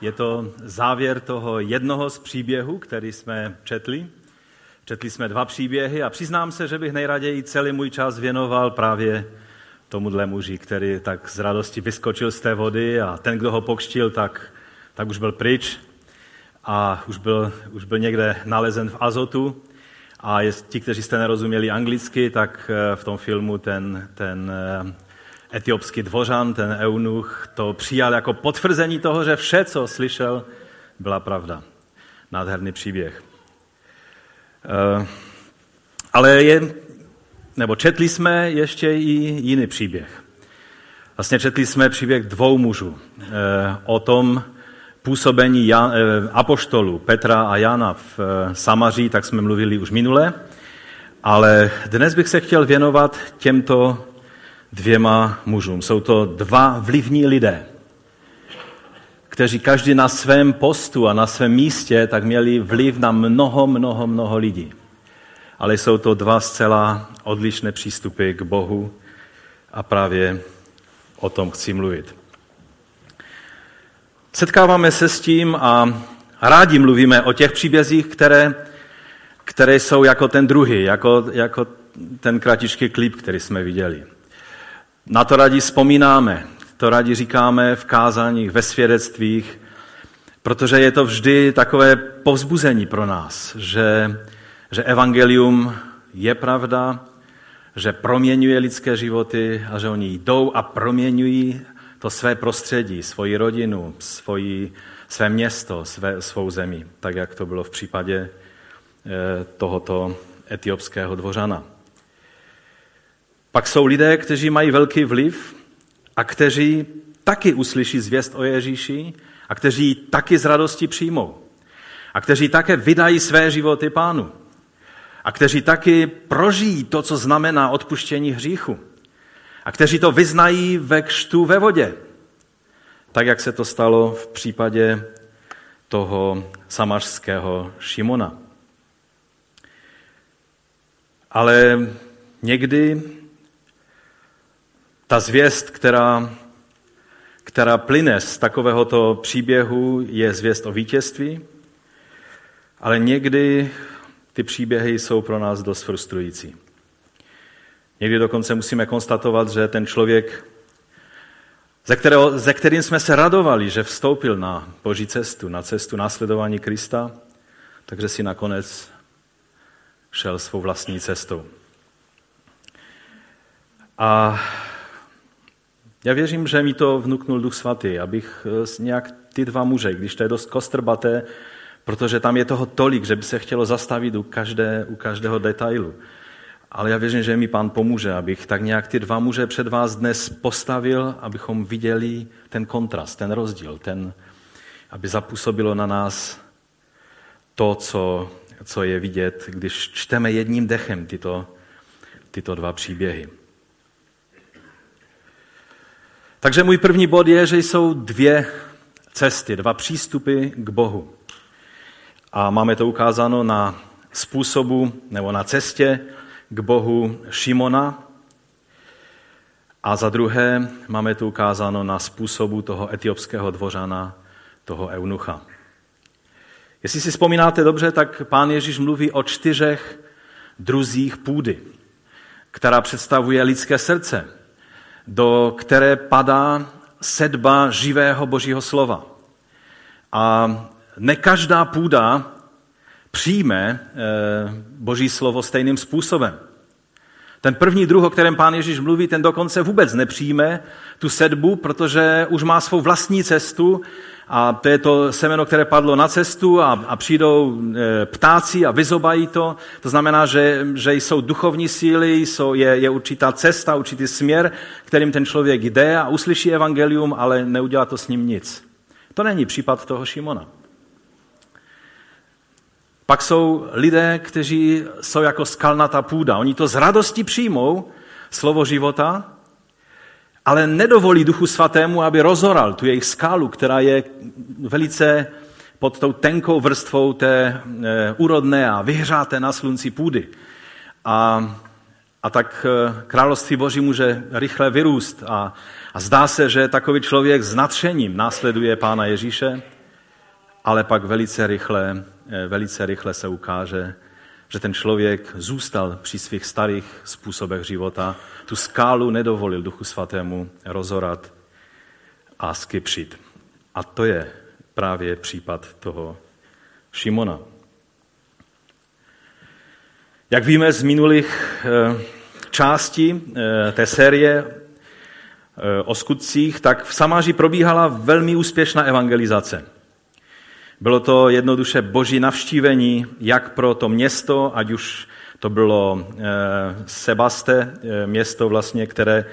Je to závěr toho jednoho z příběhů, který jsme četli. Četli jsme dva příběhy a přiznám se, že bych nejraději celý můj čas věnoval právě tomuhle muži, který tak z radosti vyskočil z té vody a ten, kdo ho pokštil, tak, tak už byl pryč a už byl, už byl někde nalezen v Azotu. A jest, ti, kteří jste nerozuměli anglicky, tak eh, v tom filmu ten, ten eh, etiopský dvořan, ten eunuch, to přijal jako potvrzení toho, že vše, co slyšel, byla pravda. Nádherný příběh. Eh, ale je, nebo četli jsme ještě i jiný příběh. Vlastně četli jsme příběh dvou mužů o tom, působení Jan, eh, apoštolů Petra a Jana v eh, Samaří, tak jsme mluvili už minule, ale dnes bych se chtěl věnovat těmto dvěma mužům. Jsou to dva vlivní lidé, kteří každý na svém postu a na svém místě tak měli vliv na mnoho, mnoho, mnoho lidí. Ale jsou to dva zcela odlišné přístupy k Bohu a právě o tom chci mluvit. Setkáváme se s tím a rádi mluvíme o těch příbězích, které, které jsou jako ten druhý, jako, jako ten kratičký klip, který jsme viděli. Na to rádi vzpomínáme, to rádi říkáme v kázáních, ve svědectvích, protože je to vždy takové povzbuzení pro nás, že, že evangelium je pravda, že proměňuje lidské životy a že oni jdou a proměňují to své prostředí, svoji rodinu, svoji, své město, své, svou zemi, tak jak to bylo v případě eh, tohoto etiopského dvořana. Pak jsou lidé, kteří mají velký vliv a kteří taky uslyší zvěst o Ježíši a kteří taky z radosti přijmou. A kteří také vydají své životy pánu. A kteří taky prožijí to, co znamená odpuštění hříchu a kteří to vyznají ve kštu ve vodě. Tak, jak se to stalo v případě toho samařského Šimona. Ale někdy ta zvěst, která, která plyne z takovéhoto příběhu, je zvěst o vítězství, ale někdy ty příběhy jsou pro nás dost frustrující. Někdy dokonce musíme konstatovat, že ten člověk, ze, kterého, ze kterým jsme se radovali, že vstoupil na boží cestu, na cestu následování Krista, takže si nakonec šel svou vlastní cestou. A já věřím, že mi to vnuknul Duch Svatý, abych eh, nějak ty dva muže, když to je dost kostrbaté, protože tam je toho tolik, že by se chtělo zastavit u, každé, u každého detailu. Ale já věřím, že mi pán pomůže, abych tak nějak ty dva muže před vás dnes postavil, abychom viděli ten kontrast, ten rozdíl, ten, aby zapůsobilo na nás to, co, co je vidět, když čteme jedním dechem tyto, tyto dva příběhy. Takže můj první bod je, že jsou dvě cesty, dva přístupy k Bohu. A máme to ukázáno na způsobu nebo na cestě, k bohu Šimona a za druhé máme tu ukázáno na způsobu toho etiopského dvořana, toho eunucha. Jestli si vzpomínáte dobře, tak pán Ježíš mluví o čtyřech druzích půdy, která představuje lidské srdce, do které padá sedba živého božího slova. A ne každá půda přijme eh, Boží slovo stejným způsobem. Ten první druh, o kterém pán Ježíš mluví, ten dokonce vůbec nepřijme tu sedbu, protože už má svou vlastní cestu a to je to semeno, které padlo na cestu a, a přijdou e, ptáci a vyzobají to. To znamená, že, že jsou duchovní síly, jsou, je, je určitá cesta, určitý směr, kterým ten člověk jde a uslyší evangelium, ale neudělá to s ním nic. To není případ toho Šimona. Pak jsou lidé, kteří jsou jako skalnatá půda. Oni to z radosti přijmou, slovo života, ale nedovolí Duchu Svatému, aby rozoral tu jejich skálu, která je velice pod tou tenkou vrstvou té e, úrodné a vyhřáté na slunci půdy. A, a tak e, království Boží může rychle vyrůst a, a zdá se, že takový člověk s nadšením následuje Pána Ježíše, ale pak velice rychle, eh, velice rychle se ukáže, že ten člověk zůstal při svých starých způsobech života, tu skálu nedovolil Duchu Svatému rozorat a skypřit. A to je právě případ toho Šimona. Jak víme z minulých eh, částí eh, té série o skutcích, tak v Samáři probíhala velmi úspěšná evangelizace. Bylo to jednoduše boží navštívení, jak pro to město, ať už to bylo Sebaste, město vlastně, které,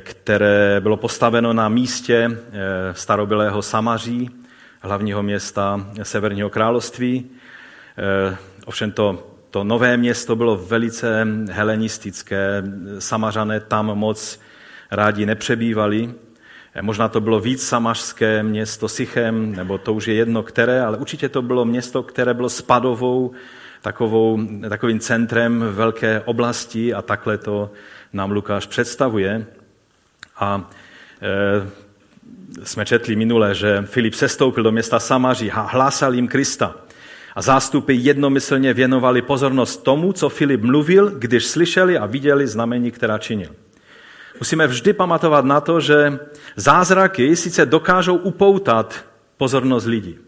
které bylo postaveno na místě starobylého Samaří, hlavního města Severního království. Ovšem to to nové město bylo velice helenistické, samařané tam moc rádi nepřebývali. Možná to bylo víc samařské město Sychem, nebo to už je jedno které, ale určitě to bylo město, které bylo spadovou, takovou, takovým centrem velké oblasti a takhle to nám Lukáš představuje. A e, jsme četli minule, že Filip sestoupil do města Samaří a hlásal jim Krista. A zástupy jednomyslně věnovali pozornost tomu, co Filip mluvil, když slyšeli a viděli znamení, která činil. Musíme vždy pamatovat na to, že zázraky sice dokážou upoutat pozornost lidí,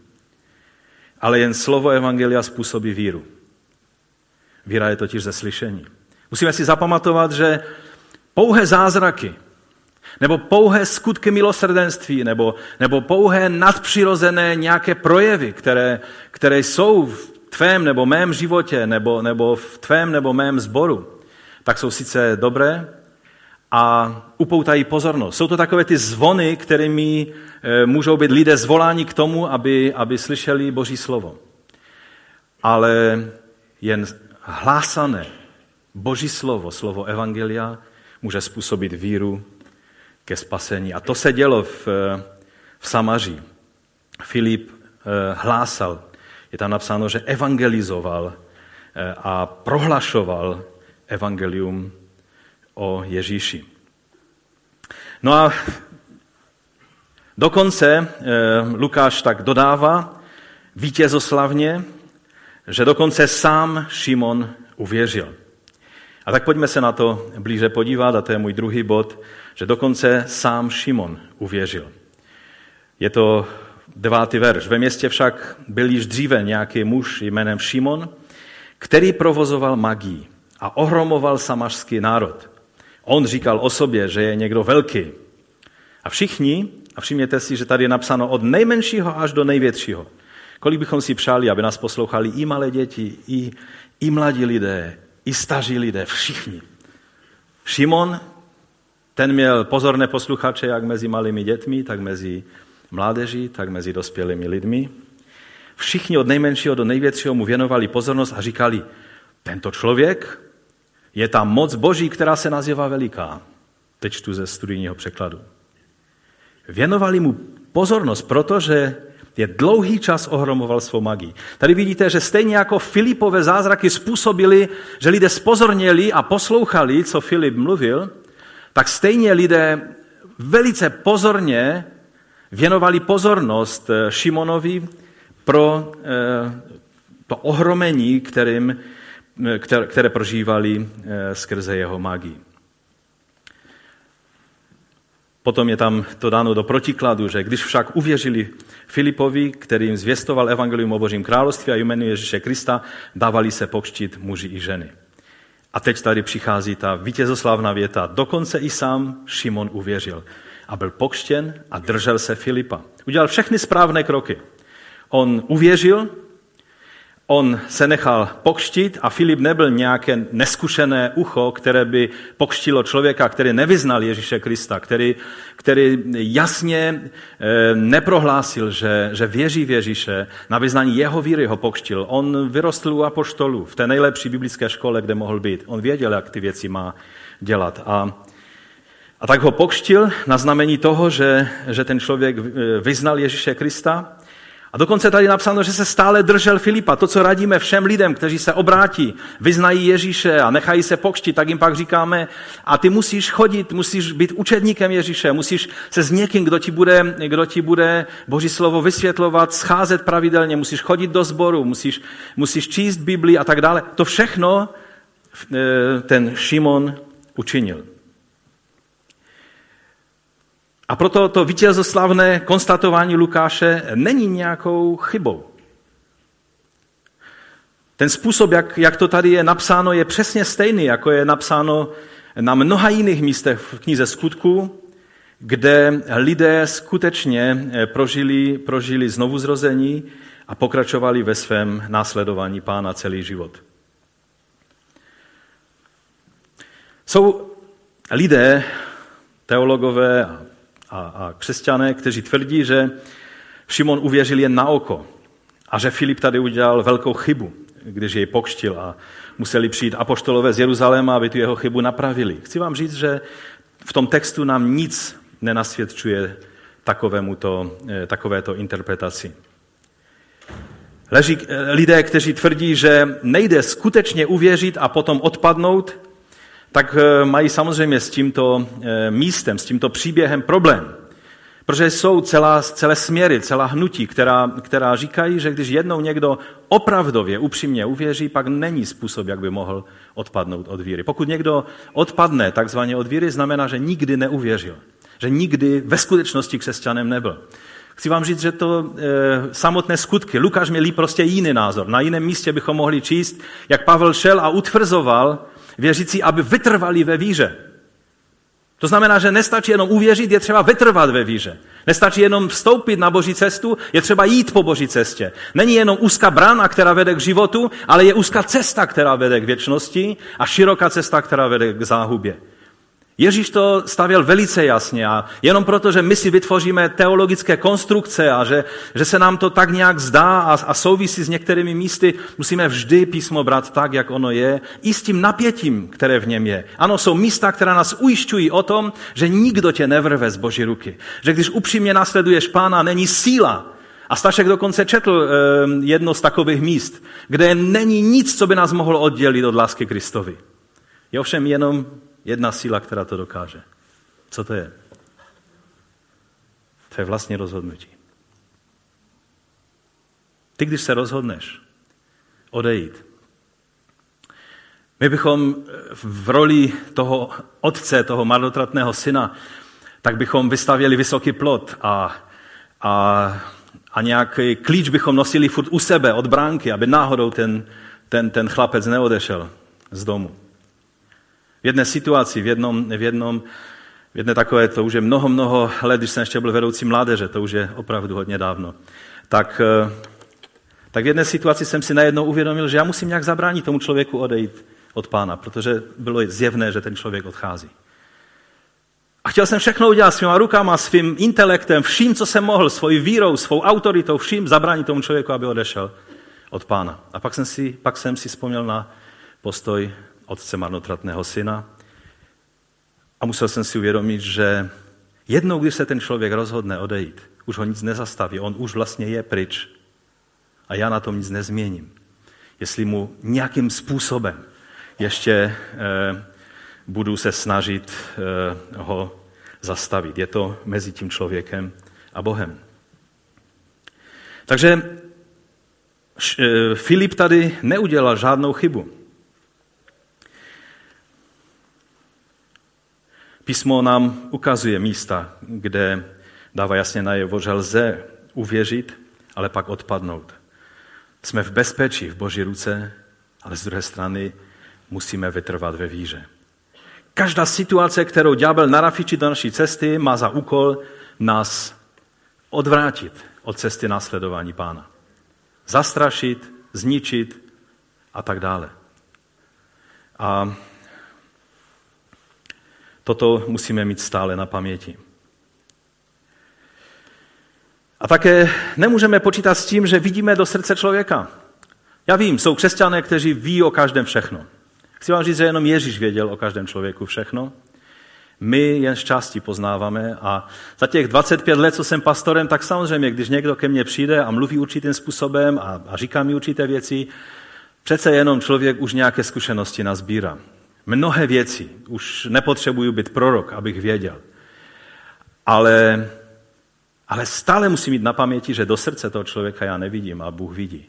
ale jen slovo Evangelia způsobí víru. Víra je totiž ze slyšení. Musíme si zapamatovat, že pouhé zázraky, nebo pouhé skutky milosrdenství, nebo, nebo pouhé nadpřirozené nějaké projevy, které, které jsou v tvém nebo mém životě, nebo, nebo v tvém nebo mém sboru, tak jsou sice dobré a upoutají pozornost. Jsou to takové ty zvony, kterými eh, můžou být lidé zvoláni k tomu, aby, aby slyšeli Boží slovo. Ale jen hlásané Boží slovo, slovo Evangelia, může způsobit víru ke spasení. A to se dělo v, v Samaří. Filip eh, hlásal, je tam napsáno, že evangelizoval eh, a prohlašoval evangelium o Ježíši. No a dokonce eh, Lukáš tak dodává vítězoslavně, že dokonce sám Šimon uvěřil. A tak pojďme se na to blíže podívat, a to je můj druhý bod, že dokonce sám Šimon uvěřil. Je to devátý verš. Ve městě však byl již dříve nějaký muž jménem Šimon, který provozoval magii a ohromoval samařský národ. On říkal o sobě, že je někdo velký. A všichni, a všimněte si, že tady je napsáno od nejmenšího až do největšího. Kolik bychom si přáli, aby nás poslouchali i malé děti, i, i mladí lidé, i staří lidé, všichni. Šimon, ten měl pozorné posluchače jak mezi malými dětmi, tak mezi mládeží, tak mezi dospělými lidmi. Všichni od nejmenšího do největšího mu věnovali pozornost a říkali, tento člověk je ta moc boží, která se nazývá veliká. Teď čtu ze studijního překladu. Věnovali mu pozornost, protože je dlouhý čas ohromoval svou magii. Tady vidíte, že stejně jako Filipové zázraky způsobili, že lidé spozorněli a poslouchali, co Filip mluvil, tak stejně lidé velice pozorně věnovali pozornost eh, Šimonovi pro eh, to ohromení, kterým, které prožívali skrze jeho magii. Potom je tam to dáno do protikladu, že když však uvěřili Filipovi, kterým zvěstoval evangelium o Božím království a jménu Ježíše Krista, dávali se pokštit muži i ženy. A teď tady přichází ta vítězoslavná věta. Dokonce i sám Šimon uvěřil a byl pokštěn a držel se Filipa. Udělal všechny správné kroky. On uvěřil, on se nechal pokštit a Filip nebyl nějaké neskušené ucho, které by pokštilo člověka, který nevyznal Ježíše Krista, který, který jasně eh, neprohlásil, že, že věří v Ježíše, na vyznání jeho víry ho pokštil. On vyrostl u apoštolů v té nejlepší biblické škole, kde mohl být. On věděl, jak ty věci má dělat. A, a tak ho pokštil na znamení toho, že, že ten člověk eh, vyznal Ježíše Krista A dokonce tady napsáno, že se stále držel Filipa. To, co radíme všem lidem, kteří se obrátí, vyznají Ježíše a nechají se pokštit, tak jim pak říkáme, a ty musíš chodit, musíš být učedníkem Ježíše, musíš se s někým, kdo ti bude, kdo ti bude Boží slovo vysvětlovat, scházet pravidelně, musíš chodit do sboru, musíš, musíš číst Bibli a tak dále. To všechno eh, ten Šimon učinil. A proto to vítězoslavné konstatování Lukáše není nějakou chybou. Ten způsob, jak, jak to tady je napsáno, je přesně stejný, jako je napsáno na mnoha jiných místech v knize skutků, kde lidé skutečně prožili, prožili znovu zrození a pokračovali ve svém následování pána celý život. Jsou lidé, teologové a a, a křesťané, kteří tvrdí, že Šimon uvěřil jen na oko a že Filip tady udělal velkou chybu, když jej pokštil a museli přijít apoštolové z Jeruzaléma, aby tu jeho chybu napravili. Chci vám říct, že v tom textu nám nic nenasvědčuje takovémuto, eh, takovéto interpretaci. Leží eh, lidé, kteří tvrdí, že nejde skutečně uvěřit a potom odpadnout, tak eh, mají samozřejmě s tímto eh, místem, s tímto příběhem problém. Protože jsou celá, celé směry, celá hnutí, která, která říkají, že když jednou někdo opravdově, upřímně uvěří, pak není způsob, jak by mohl odpadnout od víry. Pokud někdo odpadne takzvaně od víry, znamená, že nikdy neuvěřil. Že nikdy ve skutečnosti křesťanem nebyl. Chci vám říct, že to e, samotné skutky, Lukáš měl prostě jiný názor. Na jiném místě bychom mohli číst, jak Pavel šel a utvrzoval věřící, aby vytrvali ve víře. To znamená, že nestačí jenom uvěřit, je třeba vytrvat ve víře. Nestačí jenom vstoupit na boží cestu, je třeba jít po boží cestě. Není jenom úzká brána, která vede k životu, ale je úzká cesta, která vede k věčnosti a široká cesta, která vede k záhubě. Ježíš to stavěl velice jasně a jenom proto, že my si vytvoříme teologické konstrukce a že, že se nám to tak nějak zdá a, a souvisí s některými místy, musíme vždy písmo brát tak, jak ono je, i s tím napětím, které v něm je. Ano, jsou místa, která nás ujišťují o tom, že nikdo tě nevrve z boží ruky. Že když upřímně následuješ pána, není síla, a Stašek dokonce četl eh, jedno z takových míst, kde není nic, co by nás mohlo oddělit od lásky Kristovi. Je ovšem jenom jedna síla, která to dokáže. Co to je? To je vlastně rozhodnutí. Ty, když se rozhodneš odejít, my bychom v roli toho otce, toho marnotratného syna, tak bychom vystavěli vysoký plot a, a, a nějaký klíč bychom nosili furt u sebe od bránky, aby náhodou ten, ten, ten chlapec neodešel z domu jedné situaci, v jednom, v jednom v jedné takové, to už je mnoho, mnoho let, když jsem ještě byl vedoucí mládeže, to už je opravdu hodně dávno, tak, eh, tak v jedné situaci jsem si najednou uvědomil, že já musím nějak zabránit tomu člověku odejít od pána, protože bylo zjevné, že ten člověk odchází. A chtěl jsem všechno udělat svýma rukama, svým intelektem, vším, co jsem mohl, svojí vírou, svou autoritou, vším zabránit tomu člověku, aby odešel od pána. A pak jsem si, pak jsem si vzpomněl na postoj otce marnotratného syna. A musel jsem si uvědomit, že jednou, když se ten člověk rozhodne odejít, už ho nic nezastaví, on už vlastně je pryč. A já na tom nic nezměním. Jestli mu nějakým způsobem ještě eh, budu se snažit eh, ho zastavit. Je to mezi tím člověkem a Bohem. Takže eh, Filip tady neudělal žádnou chybu. Písmo nám ukazuje místa, kde dává jasně najevo, že lze uvěřit, ale pak odpadnout. Jsme v bezpečí v Boží ruce, ale z druhé strany musíme vytrvat ve víře. Každá situace, kterou ďábel narafičí do naší cesty, má za úkol nás odvrátit od cesty následování pána. Zastrašit, zničit a tak dále. A Toto musíme mít stále na paměti. A také nemůžeme počítat s tím, že vidíme do srdce člověka. Já vím, jsou křesťané, kteří ví o každém všechno. Chci vám říct, že jenom Ježíš věděl o každém člověku všechno. My jen z části poznáváme a za těch 25 let, co jsem pastorem, tak samozřejmě, když někdo ke mně přijde a mluví určitým způsobem a, a říká mi určité věci, přece jenom člověk už nějaké zkušenosti nazbírá. Mnohé věci. Už nepotřebuju být prorok, abych věděl. Ale, ale stále musím mít na paměti, že do srdce toho člověka já nevidím a Bůh vidí.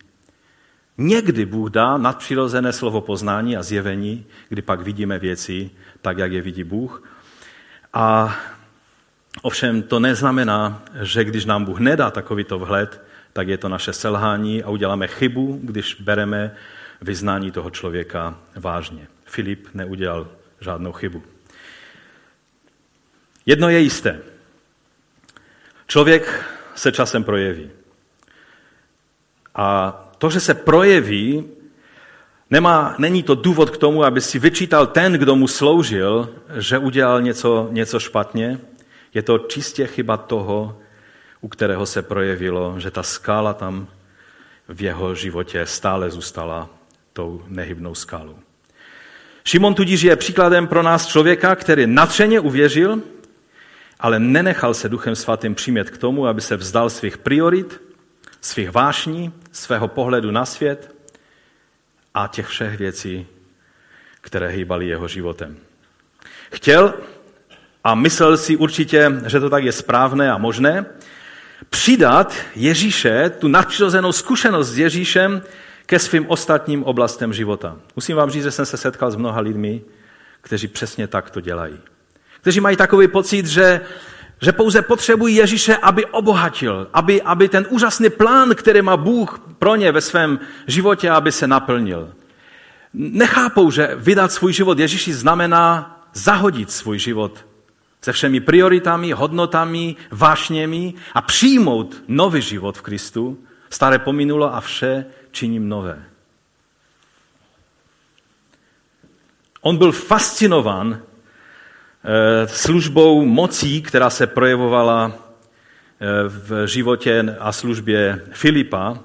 Někdy Bůh dá nadpřirozené slovo poznání a zjevení, kdy pak vidíme věci tak, jak je vidí Bůh. A ovšem to neznamená, že když nám Bůh nedá takovýto vhled, tak je to naše selhání a uděláme chybu, když bereme vyznání toho člověka vážně. Filip neudělal žádnou chybu. Jedno je jisté. Člověk se časem projeví. A to, že se projeví, nemá, není to důvod k tomu, aby si vyčítal ten, kdo mu sloužil, že udělal něco, něco špatně. Je to čistě chyba toho, u kterého se projevilo, že ta skála tam v jeho životě stále zůstala tou nehybnou skálou. Šimon tudíž je příkladem pro nás člověka, který natřeně uvěřil, ale nenechal se Duchem Svatým přimět k tomu, aby se vzdal svých priorit, svých vášní, svého pohledu na svět a těch všech věcí, které hýbaly jeho životem. Chtěl a myslel si určitě, že to tak je správné a možné, přidat Ježíše, tu nadpřirozenou zkušenost s Ježíšem, ke svým ostatním oblastem života. Musím vám říct, že jsem se setkal s mnoha lidmi, kteří přesně tak to dělají. Kteří mají takový pocit, že, že pouze potřebují Ježíše, aby obohatil, aby, aby ten úžasný plán, který má Bůh pro ně ve svém životě, aby se naplnil. Nechápou, že vydat svůj život Ježíši znamená zahodit svůj život se všemi prioritami, hodnotami, vášněmi a přijmout nový život v Kristu. Staré pominulo a vše činím nové. On byl fascinován eh, službou mocí, která se projevovala eh, v životě a službě Filipa,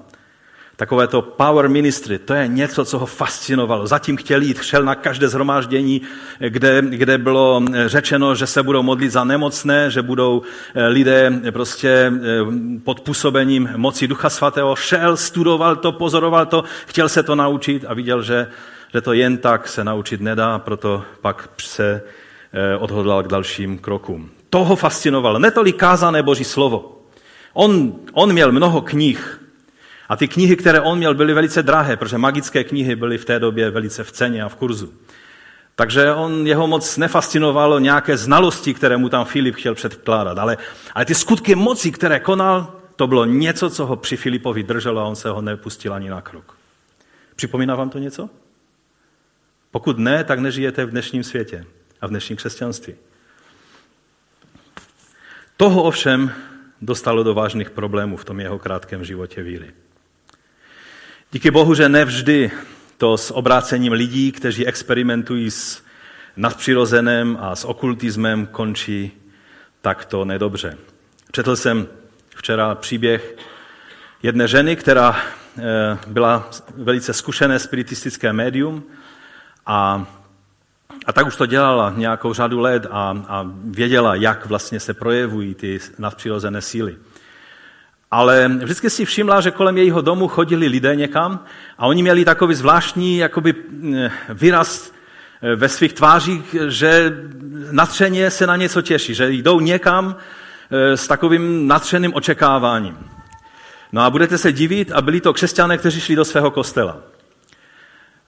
Takové to power ministry, to je něco, co ho fascinovalo. Zatím chtěl jít, šel na každé zhromáždění, kde, kde bylo řečeno, že se budou modlit za nemocné, že budou eh, lidé prostě eh, pod působením moci Ducha Svatého. Šel, studoval to, pozoroval to, chtěl se to naučit a viděl, že, že to jen tak se naučit nedá, proto pak se eh, odhodlal k dalším krokům. To ho fascinovalo. Netolik kázané Boží slovo. On, on měl mnoho knih, a ty knihy, které on měl, byly velice drahé, protože magické knihy byly v té době velice v ceně a v kurzu. Takže on, jeho moc nefascinovalo nějaké znalosti, které mu tam Filip chtěl předkládat. Ale, ale ty skutky moci, které konal, to bylo něco, co ho při Filipovi drželo a on se ho nepustil ani na krok. Připomíná vám to něco? Pokud ne, tak nežijete v dnešním světě a v dnešním křesťanství. Toho ovšem dostalo do vážných problémů v tom jeho krátkém životě víry. Díky Bohu, že nevždy to s obrácením lidí, kteří experimentují s nadpřirozeným a s okultismem, končí takto nedobře. Četl jsem včera příběh jedné ženy, která eh, byla velice zkušené spiritistické médium a, a tak už to dělala nějakou řadu let a, a věděla, jak vlastně se projevují ty nadpřirozené síly ale vždycky si všimla, že kolem jejího domu chodili lidé někam a oni měli takový zvláštní jakoby, eh, výraz eh, ve svých tvářích, že natřeně se na něco těší, že jdou někam eh, s takovým natřeným očekáváním. No a budete se divit, a byli to křesťané, kteří šli do svého kostela.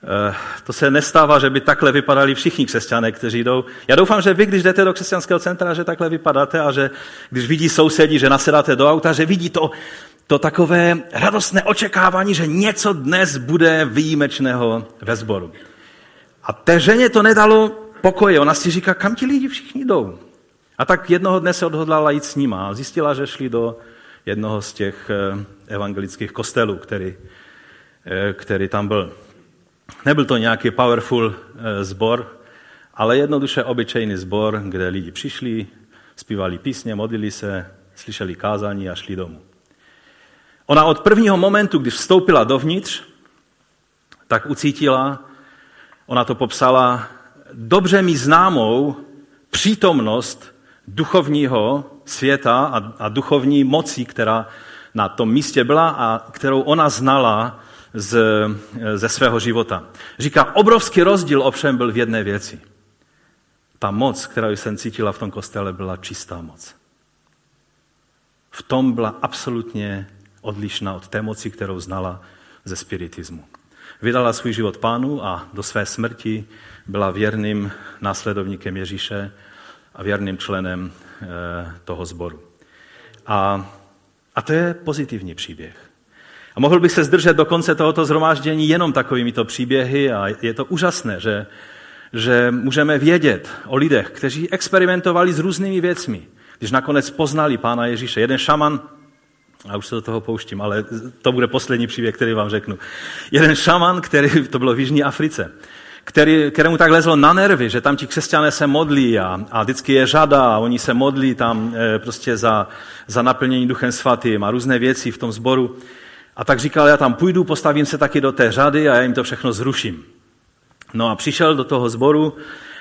Eh, to se nestává, že by takhle vypadali všichni křesťané, kteří jdou. Já doufám, že vy, když jdete do křesťanského centra, že takhle vypadáte a že když vidí sousedí, že nasedáte do auta, že vidí to, to takové radostné očekávání, že něco dnes bude výjimečného ve sboru. A té ženě to nedalo pokoje. Ona si říká, kam ti lidi všichni jdou. A tak jednoho dne se odhodlala jít s nima a zjistila, že šli do jednoho z těch eh, evangelických kostelů, který, eh, který tam byl. Nebyl to nějaký powerful zbor, eh, ale jednoduše obyčejný zbor, kde lidi přišli, zpívali písně, modlili se, slyšeli kázání a šli domů. Ona od prvního momentu, když vstoupila dovnitř, tak ucítila, ona to popsala, dobře mi známou přítomnost duchovního světa a, a duchovní moci, která na tom místě byla a kterou ona znala z, ze svého života. Říká, obrovský rozdíl ovšem byl v jedné věci. Ta moc, kterou jsem cítila v tom kostele, byla čistá moc. V tom byla absolutně odlišná od té moci, kterou znala ze spiritismu. Vydala svůj život pánu a do své smrti byla věrným následovníkem Ježíše a věrným členem eh, toho sboru. A, a to je pozitivní příběh. A mohl bych se zdržet do konce tohoto zhromáždění jenom takovými příběhy a je to úžasné, že, že můžeme vědět o lidech, kteří experimentovali s různými věcmi, když nakonec poznali Pána Ježíše. Jeden šaman, a už se do toho pouštím, ale to bude poslední příběh, který vám řeknu. Jeden šaman, který, to bylo v Jižní Africe, který, kterému tak lezlo na nervy, že tam ti křesťané se modlí a, a vždycky je řada a oni se modlí tam e, prostě za, za naplnění duchem svatým a různé věci v tom sboru. A tak říkal, já tam půjdu, postavím se taky do té řady a já jim to všechno zruším. No a přišel do toho sboru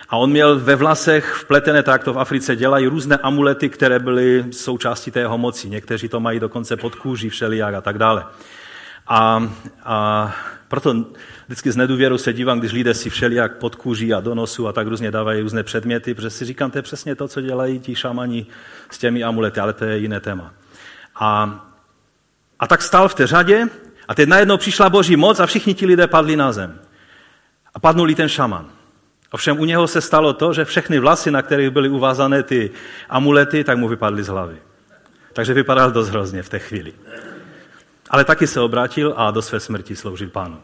a on měl ve vlasech vpletené, tak to v Africe dělají, různé amulety, které byly součástí té jeho moci. Někteří to mají dokonce pod kůží všelijak a tak dále. A, a proto vždycky z nedůvěru se dívám, když lidé si všelijak pod kůží a do nosu a tak různě dávají různé předměty, protože si říkám, to je přesně to, co dělají ti šamani s těmi amulety, ale to je jiné téma. A, a tak stál v té řadě a teď najednou přišla boží moc a všichni ti lidé padli na zem. A padnul ten šaman. Ovšem u něho se stalo to, že všechny vlasy, na kterých byly uvázané ty amulety, tak mu vypadly z hlavy. Takže vypadal dost hrozně v té chvíli. Ale taky se obrátil a do své smrti sloužil pánu.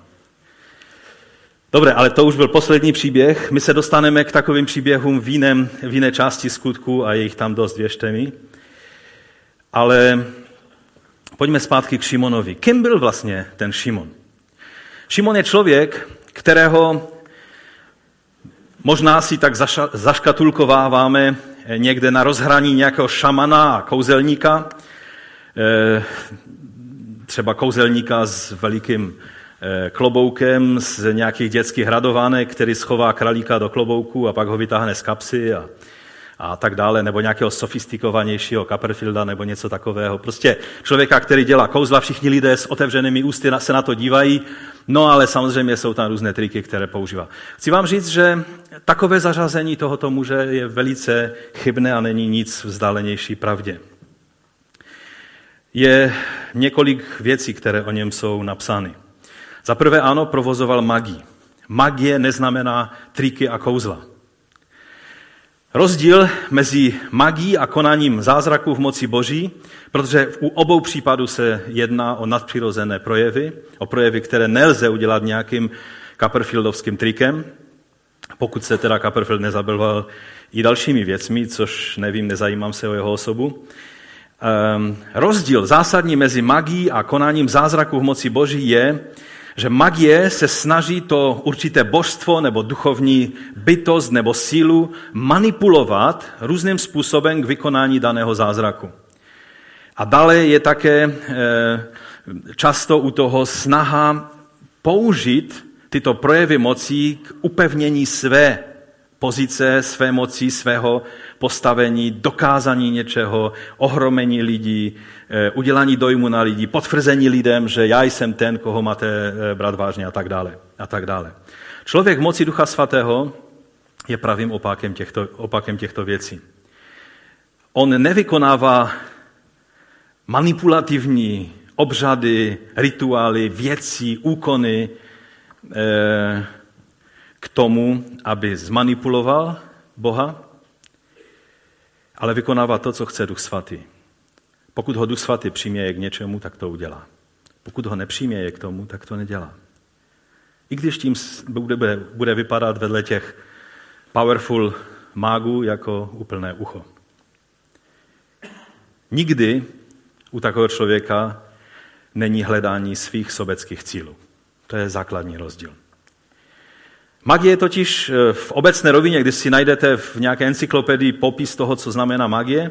Dobře, ale to už byl poslední příběh. My se dostaneme k takovým příběhům v, jiném, v jiné části skutku a je jich tam dost, věřte mi. Ale pojďme zpátky k Šimonovi. Kým byl vlastně ten Šimon? Šimon je člověk, kterého možná si tak zaškatulkováváme někde na rozhraní nějakého šamana a kouzelníka, eh, třeba kouzelníka s velikým eh, kloboukem z nějakých dětských hradovánek, který schová králíka do klobouku a pak ho vytáhne z kapsy a, a tak dále, nebo nějakého sofistikovanějšího Copperfielda nebo něco takového. Prostě člověka, který dělá kouzla, všichni lidé s otevřenými ústy se na to dívají, no ale samozřejmě jsou tam různé triky, které používá. Chci vám říct, že takové zařazení tohoto muže je velice chybné a není nic vzdálenější pravdě. Je několik věcí, které o něm jsou napsány. Za prvé ano, provozoval magii. Magie neznamená triky a kouzla. Rozdíl mezi magií a konáním zázraků v moci Boží, protože u obou případů se jedná o nadpřirozené projevy, o projevy, které nelze udělat nějakým Copperfieldovským trikem, pokud se teda Copperfield nezabýval i dalšími věcmi, což nevím, nezajímám se o jeho osobu. Um, rozdíl zásadní mezi magií a konáním zázraků v moci Boží je, že magie se snaží to určité božstvo nebo duchovní bytost nebo sílu manipulovat různým způsobem k vykonání daného zázraku. A dále je také eh, často u toho snaha použít tyto projevy mocí k upevnění své pozice, své moci, svého postavení, dokázání něčeho, ohromení lidí, eh, udělání dojmu na lidi, potvrzení lidem, že já jsem ten, koho máte eh, brát vážně a tak dále. A tak dále. Člověk v moci Ducha Svatého je pravým opakem těchto, opakem těchto věcí. On nevykonává manipulativní obřady, rituály, věci, úkony eh, k tomu, aby zmanipuloval Boha, ale vykonává to, co chce Duch Svatý. Pokud ho Duch Svatý přiměje k něčemu, tak to udělá. Pokud ho nepřiměje k tomu, tak to nedělá. I když tím bude, bude vypadat vedle těch powerful mágů jako úplné ucho. Nikdy u takového člověka není hledání svých sobeckých cílů. To je základní rozdíl. Magie totiž eh, v obecné rovině, když si najdete v nějaké encyklopedii popis toho, co znamená magie,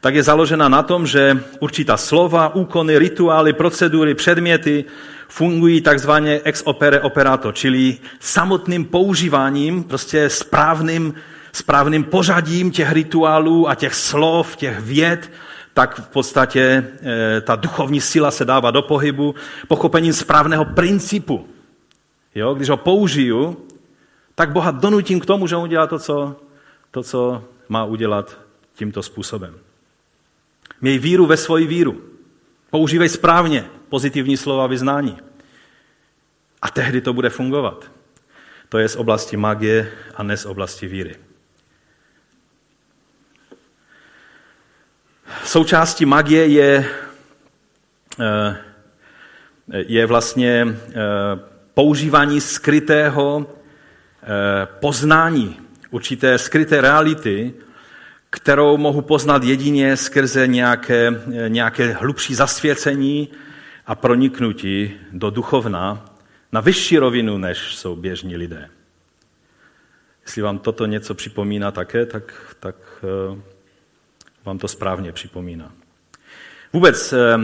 tak je založena na tom, že určitá slova, úkony, rituály, procedury, předměty fungují takzvaně ex opere operato, čili samotným používáním, prostě správným správným pořadím těch rituálů a těch slov, těch věd, tak v podstatě e, ta duchovní síla se dává do pohybu, pochopením správného principu. Jo? Když ho použiju, tak Boha donutím k tomu, že on udělá to co, to, co má udělat tímto způsobem. Měj víru ve svoji víru. Používej správně pozitivní slova vyznání. A tehdy to bude fungovat. To je z oblasti magie a ne z oblasti víry. Součástí magie je, eh, je vlastně eh, používání skrytého poznání, určité skryté reality, kterou mohu poznat jedině skrze nějaké, nějaké hlubší zasvěcení a proniknutí do duchovna na vyšší rovinu, než jsou běžní lidé. Jestli vám toto něco připomíná také, tak, tak eh, vám to správně připomíná. Vůbec eh,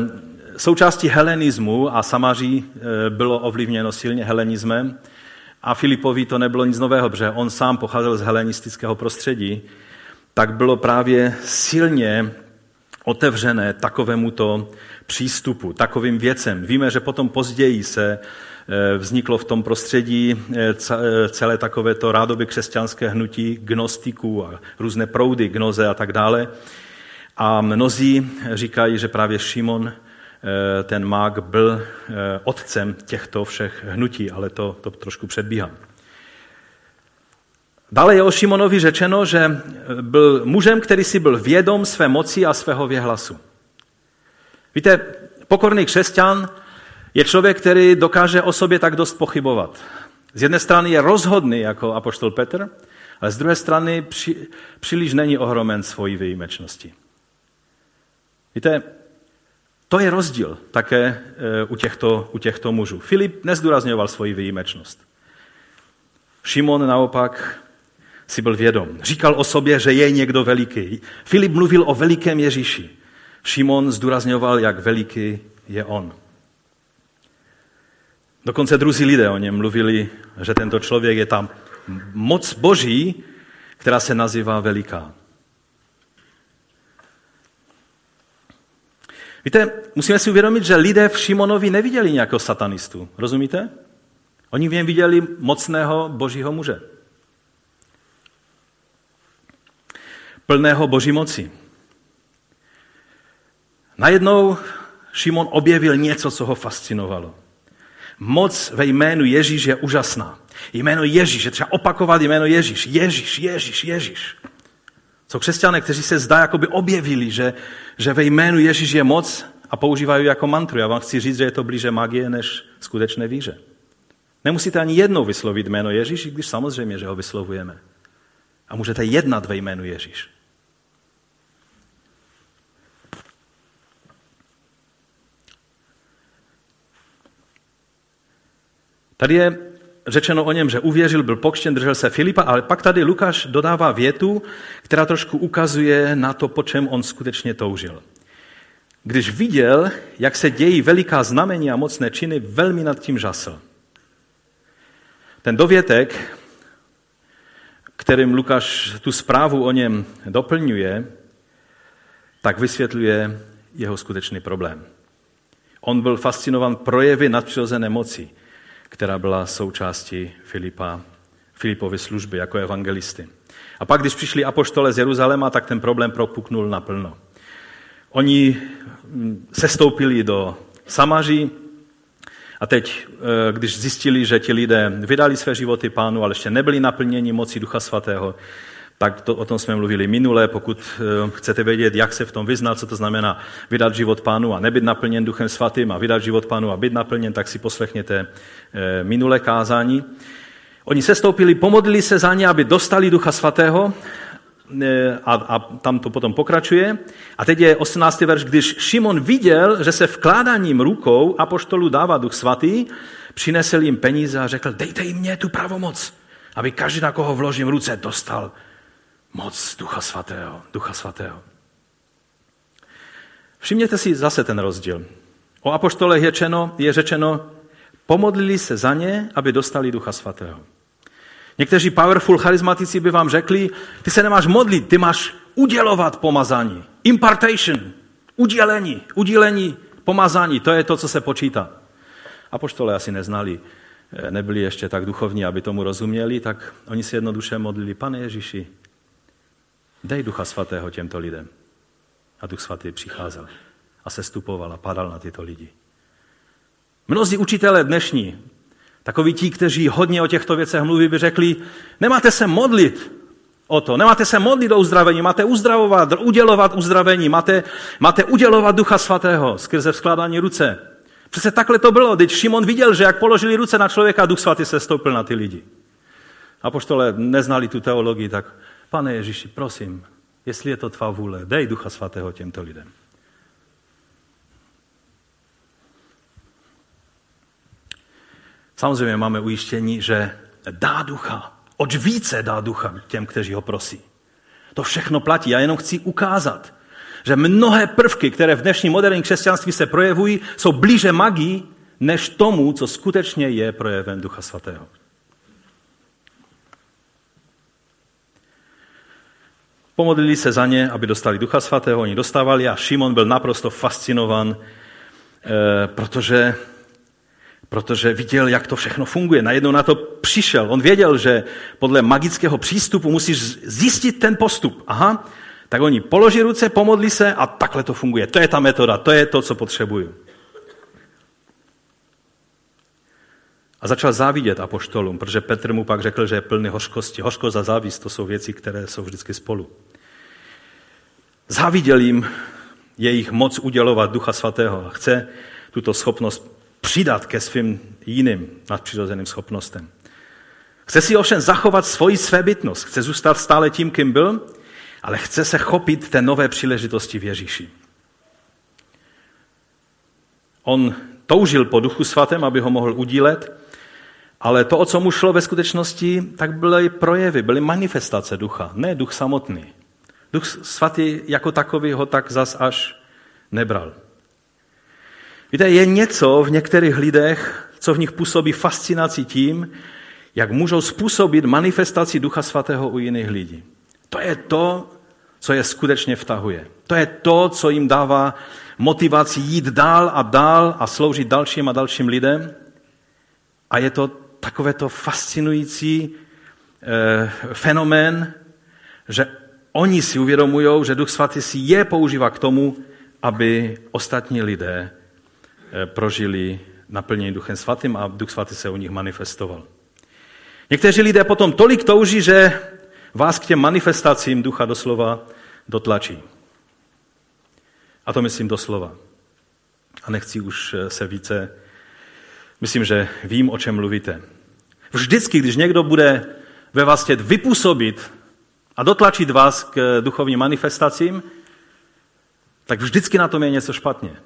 součástí helenismu a Samaří eh, bylo ovlivněno silně helenismem a Filipovi to nebylo nic nového, protože on sám pocházel z helenistického prostředí, tak bylo právě silně otevřené takovémuto přístupu, takovým věcem. Víme, že potom později se eh, vzniklo v tom prostředí eh, eh, celé takovéto rádoby křesťanské hnutí gnostiků a různé proudy, gnoze a tak dále. A mnozí říkají, že právě Šimon, ten mák, byl otcem těchto všech hnutí, ale to, to trošku předbíhám. Dále je o Šimonovi řečeno, že byl mužem, který si byl vědom své moci a svého věhlasu. Víte, pokorný křesťan je člověk, který dokáže o sobě tak dost pochybovat. Z jedné strany je rozhodný jako apoštol Petr, ale z druhé strany při, příliš není ohromen svojí výjimečností. Víte, to je rozdíl také e, u těchto, u těchto mužů. Filip nezdůrazňoval svoji výjimečnost. Šimon naopak si byl vědom. Říkal o sobě, že je někdo veliký. Filip mluvil o velikém Ježíši. Šimon zdůrazňoval, jak veliký je on. Dokonce druzí lidé o něm mluvili, že tento člověk je tam moc boží, která se nazývá veliká. Víte, musíme si uvědomit, že lidé v Šimonovi neviděli nějakého satanistu. Rozumíte? Oni v něm viděli mocného božího muže. Plného boží moci. Najednou Šimon objevil něco, co ho fascinovalo. Moc ve jménu Ježíš je úžasná. Jméno Ježíš, je třeba opakovat jméno Ježíš. Ježíš, Ježíš, Ježíš. Jsou křesťané, kteří se zdá, jako by objevili, že, že ve jménu Ježíš je moc a používají jako mantru. Já vám chci říct, že je to blíže magie než skutečné víře. Nemusíte ani jednou vyslovit jméno Ježíš, i když samozřejmě, že ho vyslovujeme. A můžete jednat ve jménu Ježíš. Tady je řečeno o něm, že uvěřil, byl pokštěn, držel se Filipa, ale pak tady Lukáš dodává větu, která trošku ukazuje na to, po čem on skutečně toužil. Když viděl, jak se dějí veliká znamení a mocné činy, velmi nad tím žasl. Ten dovětek, kterým Lukáš tu zprávu o něm doplňuje, tak vysvětluje jeho skutečný problém. On byl fascinovan projevy nadpřirozené moci která byla součástí Filipa, Filipovy služby jako evangelisty. A pak, když přišli apoštole z Jeruzaléma, tak ten problém propuknul naplno. Oni mm, sestoupili do Samaří a teď, eh, když zjistili, že ti lidé vydali své životy pánu, ale ještě nebyli naplněni moci Ducha Svatého, tak to, o tom jsme mluvili minule. Pokud eh, chcete vědět, jak se v tom vyznat, co to znamená vydat život pánu a nebyt naplněn duchem svatým a vydat život pánu a být naplněn, tak si poslechněte minulé kázání. Oni se stoupili, pomodlili se za ně, aby dostali ducha svatého eh, a, a tam to potom pokračuje. A teď je 18. verš, když Šimon viděl, že se vkládáním rukou apoštolu dává duch svatý, přinesl jim peníze a řekl, dejte jim mě tu pravomoc, aby každý, na koho vložím ruce, dostal moc Ducha Svatého. Ducha Svatého. Všimněte si zase ten rozdíl. O apoštolech je řečeno, je řečeno, pomodlili se za ně, aby dostali Ducha Svatého. Někteří powerful charismatici by vám řekli, ty se nemáš modlit, ty máš udělovat pomazání. Impartation, udělení, udělení, pomazání, to je to, co se počítá. A poštole asi neznali, eh, nebyli ještě tak duchovní, aby tomu rozuměli, tak oni si jednoduše modlili, pane Ježíši, dej ducha svatého těmto lidem. A duch svatý přicházel a sestupoval a padal na tyto lidi. Mnozí učitelé dnešní, takoví ti, kteří hodně o těchto věcech mluví, by řekli, nemáte se modlit o to, nemáte se modlit o uzdravení, máte uzdravovat, udělovat uzdravení, máte, máte udělovat ducha svatého skrze vzkládání ruce. Přece takhle to bylo, když Šimon viděl, že jak položili ruce na člověka, duch svatý se stoupil na ty lidi. A poštole neznali tu teologii, tak pane Ježíši, prosím, jestli je to tvá vůle, dej ducha svatého těmto lidem. Samozřejmě máme ujištění, že dá ducha. Oč více dá ducha těm, kteří ho prosí. To všechno platí. Já jenom chci ukázat, že mnohé prvky, které v dnešním moderním křesťanství se projevují, jsou blíže magii, než tomu, co skutečně je projevem Ducha Svatého. Pomodlili se za ně, aby dostali Ducha Svatého, oni dostávali a Šimon byl naprosto fascinovan, eh, protože protože viděl, jak to všechno funguje. Najednou na to přišel. On věděl, že podle magického přístupu musíš zjistit ten postup. Aha, tak oni položí ruce, pomodlí se a takhle to funguje. To je ta metoda, to je to, co potřebuju. A začal závidět apoštolům, protože Petr mu pak řekl, že je plný hořkosti. Hořkost a závist, to jsou věci, které jsou vždycky spolu. Záviděl jim jejich moc udělovat Ducha Svatého a chce tuto schopnost přidat ke svým jiným nadpřirozeným schopnostem. Chce si ovšem zachovat svoji svébytnost, chce zůstat stále tím, kým byl, ale chce se chopit té nové příležitosti v Ježíši. On toužil po duchu svatém, aby ho mohl udílet, ale to, o co mu šlo ve skutečnosti, tak byly projevy, byly manifestace ducha, ne duch samotný. Duch svatý jako takový ho tak zas až nebral. Víte, je něco v některých lidech, co v nich působí fascinaci tím, jak můžou způsobit manifestaci Ducha Svatého u jiných lidí. To je to, co je skutečně vtahuje. To je to, co jim dává motivaci jít dál a dál a sloužit dalším a dalším lidem. A je to takovéto fascinující eh, fenomén, že oni si uvědomují, že Duch Svatý si je používá k tomu, aby ostatní lidé prožili naplnění Duchem Svatým a Duch Svatý se u nich manifestoval. Někteří lidé potom tolik touží, že vás k těm manifestacím ducha doslova dotlačí. A to myslím doslova. A nechci už eh, se více, myslím, že vím, o čem mluvíte. Vždycky, když někdo bude ve vás chtět vypůsobit a dotlačit vás k duchovním manifestacím, tak vždycky na tom je něco špatně.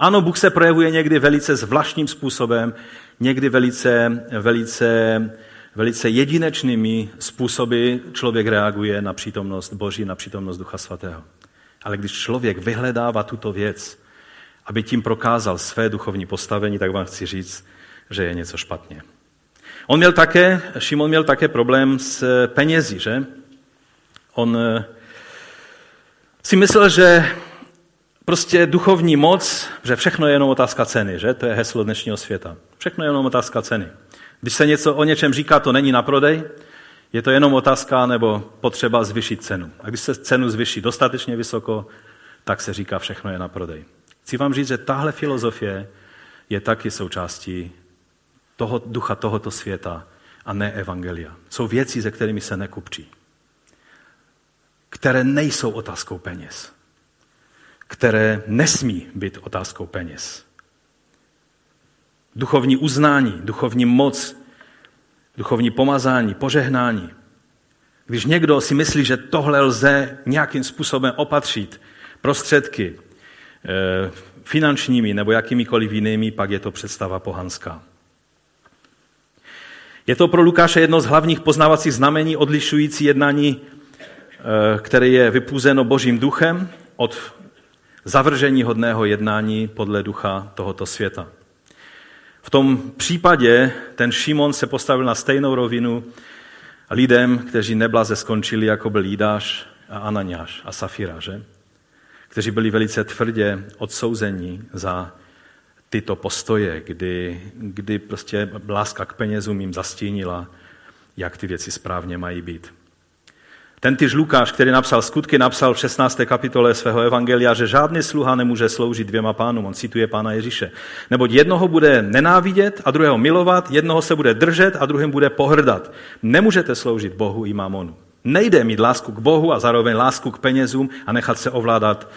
Ano, Bůh se projevuje někdy velice zvláštním způsobem, někdy velice, velice, velice jedinečnými způsoby člověk reaguje na přítomnost Boží, na přítomnost Ducha Svatého. Ale když člověk vyhledává tuto věc, aby tím prokázal své duchovní postavení, tak vám chci říct, že je něco špatně. On měl také, Šimon měl také problém s penězi, že? On eh, si myslel, že prostě duchovní moc, že všechno je jenom otázka ceny, že? To je heslo dnešního světa. Všechno je jenom otázka ceny. Když se něco o něčem říká, to není na prodej, je to jenom otázka nebo potřeba zvyšit cenu. A když se cenu zvyší dostatečně vysoko, tak se říká, všechno je na prodej. Chci vám říct, že tahle filozofie je taky součástí toho ducha tohoto světa a ne evangelia. Jsou věci, se kterými se nekupčí, které nejsou otázkou peněz které nesmí být otázkou peněz. Duchovní uznání, duchovní moc, duchovní pomazání, požehnání. Když někdo si myslí, že tohle lze nějakým způsobem opatřit prostředky eh, finančními nebo jakýmikoliv jinými, pak je to představa pohanská. Je to pro Lukáše jedno z hlavních poznávacích znamení odlišující jednání, eh, které je vypůzeno Božím duchem od zavržení hodného jednání podle ducha tohoto světa. V tom případě ten Šimon se postavil na stejnou rovinu lidem, kteří neblaze skončili, jako byl Jídáš a Ananiáš a Safira, že? kteří byli velice tvrdě odsouzeni za tyto postoje, kdy, kdy prostě láska k penězům jim zastínila, jak ty věci správně mají být. Ten tyž Lukáš, který napsal skutky, napsal v 16. kapitole svého evangelia, že žádný sluha nemůže sloužit dvěma pánům. On cituje pána Ježíše. Neboť jednoho bude nenávidět a druhého milovat, jednoho se bude držet a druhým bude pohrdat. Nemůžete sloužit Bohu i mamonu. Nejde mít lásku k Bohu a zároveň lásku k penězům a nechat se ovládat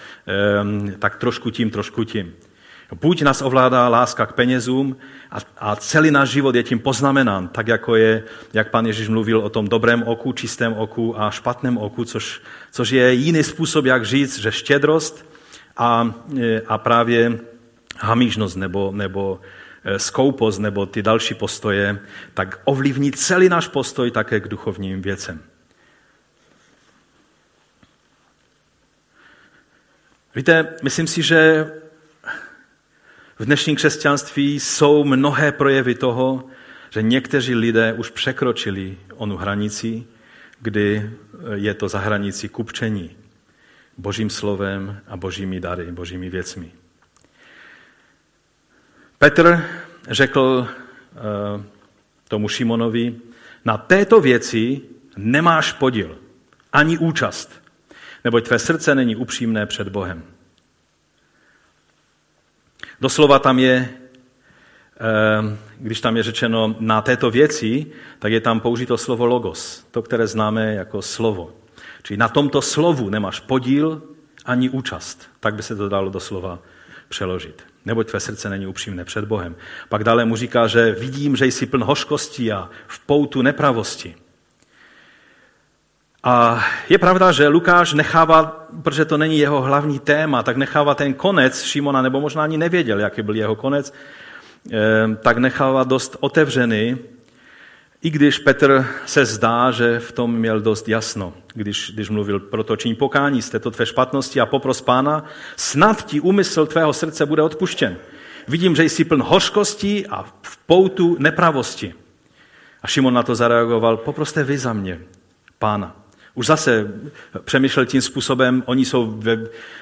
um, tak trošku tím, trošku tím. Buď nás ovládá láska k penězům a, a celý náš život je tím poznamenán, tak jako je, jak pan Ježíš mluvil o tom dobrém oku, čistém oku a špatném oku, což, což je jiný způsob, jak říct, že štědrost a, e, a právě hamižnost nebo, nebo e, skoupost nebo ty další postoje, tak ovlivní celý náš postoj také k duchovním věcem. Víte, myslím si, že v dnešním křesťanství jsou mnohé projevy toho, že někteří lidé už překročili onu hranici, kdy je to za hranici kupčení božím slovem a božími dary, božími věcmi. Petr řekl uh, tomu Šimonovi, na této věci nemáš podíl, ani účast, neboť tvé srdce není upřímné před Bohem. Doslova tam je, ehm, když tam je řečeno na této věci, tak je tam použito slovo logos, to, které známe jako slovo. Čili na tomto slovu nemáš podíl ani účast. Tak by se to dalo doslova přeložit. Neboť tvé srdce není upřímné před Bohem. Pak dále mu říká, že vidím, že jsi pln hořkosti a v poutu nepravosti. A je pravda, že Lukáš nechává, protože to není jeho hlavní téma, tak nechává ten konec Šimona, nebo možná ani nevěděl, jaký byl jeho konec, eh, tak nechává dost otevřený, i když Petr se zdá, že v tom měl dost jasno, když, když mluvil, proto čiň pokání z této tvé špatnosti a popros pána, snad ti úmysl tvého srdce bude odpuštěn. Vidím, že jsi pln hořkosti a v poutu nepravosti. A Šimon na to zareagoval, poproste vy za mě, pána. Už zase přemýšlel tím způsobem, oni jsou ve,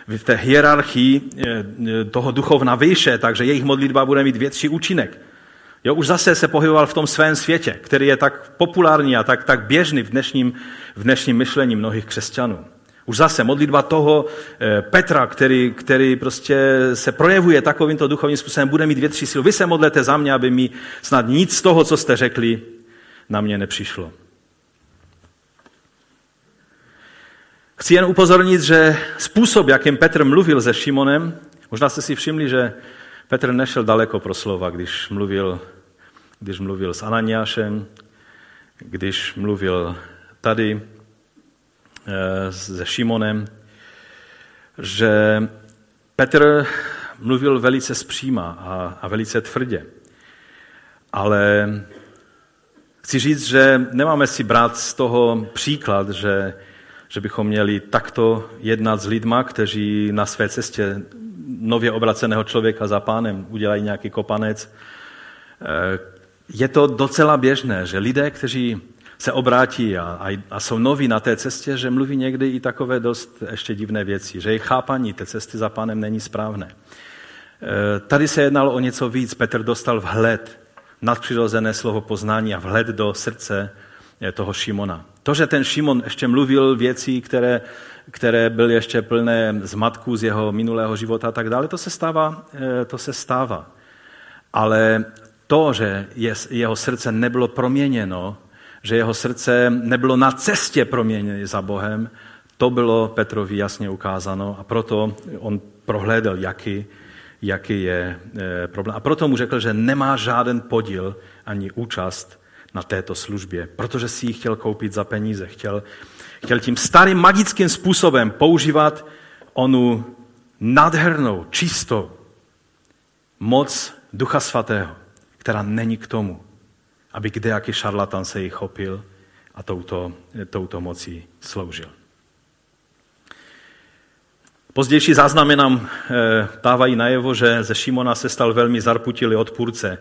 v té hierarchii eh, toho duchovna výše, takže jejich modlitba bude mít větší účinek. Jo, už zase se pohyboval v tom svém světě, který je tak populární a tak, tak běžný v dnešním, v dnešním myšlení mnohých křesťanů. Už zase modlitba toho eh, Petra, který, který prostě se projevuje takovýmto duchovním způsobem, bude mít větší sílu. Vy se modlete za mě, aby mi snad nic z toho, co jste řekli, na mě nepřišlo. Chci jen upozornit, že způsob, jakým Petr mluvil se Šimonem, možná jste si všimli, že Petr nešel daleko pro slova, když mluvil, když mluvil s Ananiášem, když mluvil tady eh, se Šimonem, že Petr mluvil velice zpříma a, a velice tvrdě. Ale chci říct, že nemáme si brát z toho příklad, že že bychom měli takto jednat s lidma, kteří na své cestě nově obraceného člověka za pánem udělají nějaký kopanec. Eh, je to docela běžné, že lidé, kteří se obrátí a, a, a jsou noví na té cestě, že mluví někdy i takové dost ještě divné věci, že jejich chápaní té cesty za pánem není správné. Eh, tady se jednalo o něco víc. Petr dostal vhled, nadpřirozené slovo poznání a vhled do srdce toho Šimona. To, že ten Šimon ještě mluvil věcí, které, které byly ještě plné zmatků z jeho minulého života a tak dále, to se stává. Eh, to se stává. Ale to, že jeho srdce nebylo proměněno, že jeho srdce nebylo na cestě proměněno za Bohem, to bylo Petrovi jasně ukázáno a proto on prohlédl, jaký, jaký je eh, problém. A proto mu řekl, že nemá žádný podíl ani účast na této službě, protože si ji chtěl koupit za peníze. Chtěl, chtěl tím starým magickým způsobem používat onu nádhernou, čistou moc Ducha Svatého, která není k tomu, aby kdejaký šarlatan se jí chopil a touto, touto mocí sloužil. Pozdější záznamy nám e, dávají najevo, že ze Šimona se stal velmi zarputilý odpůrce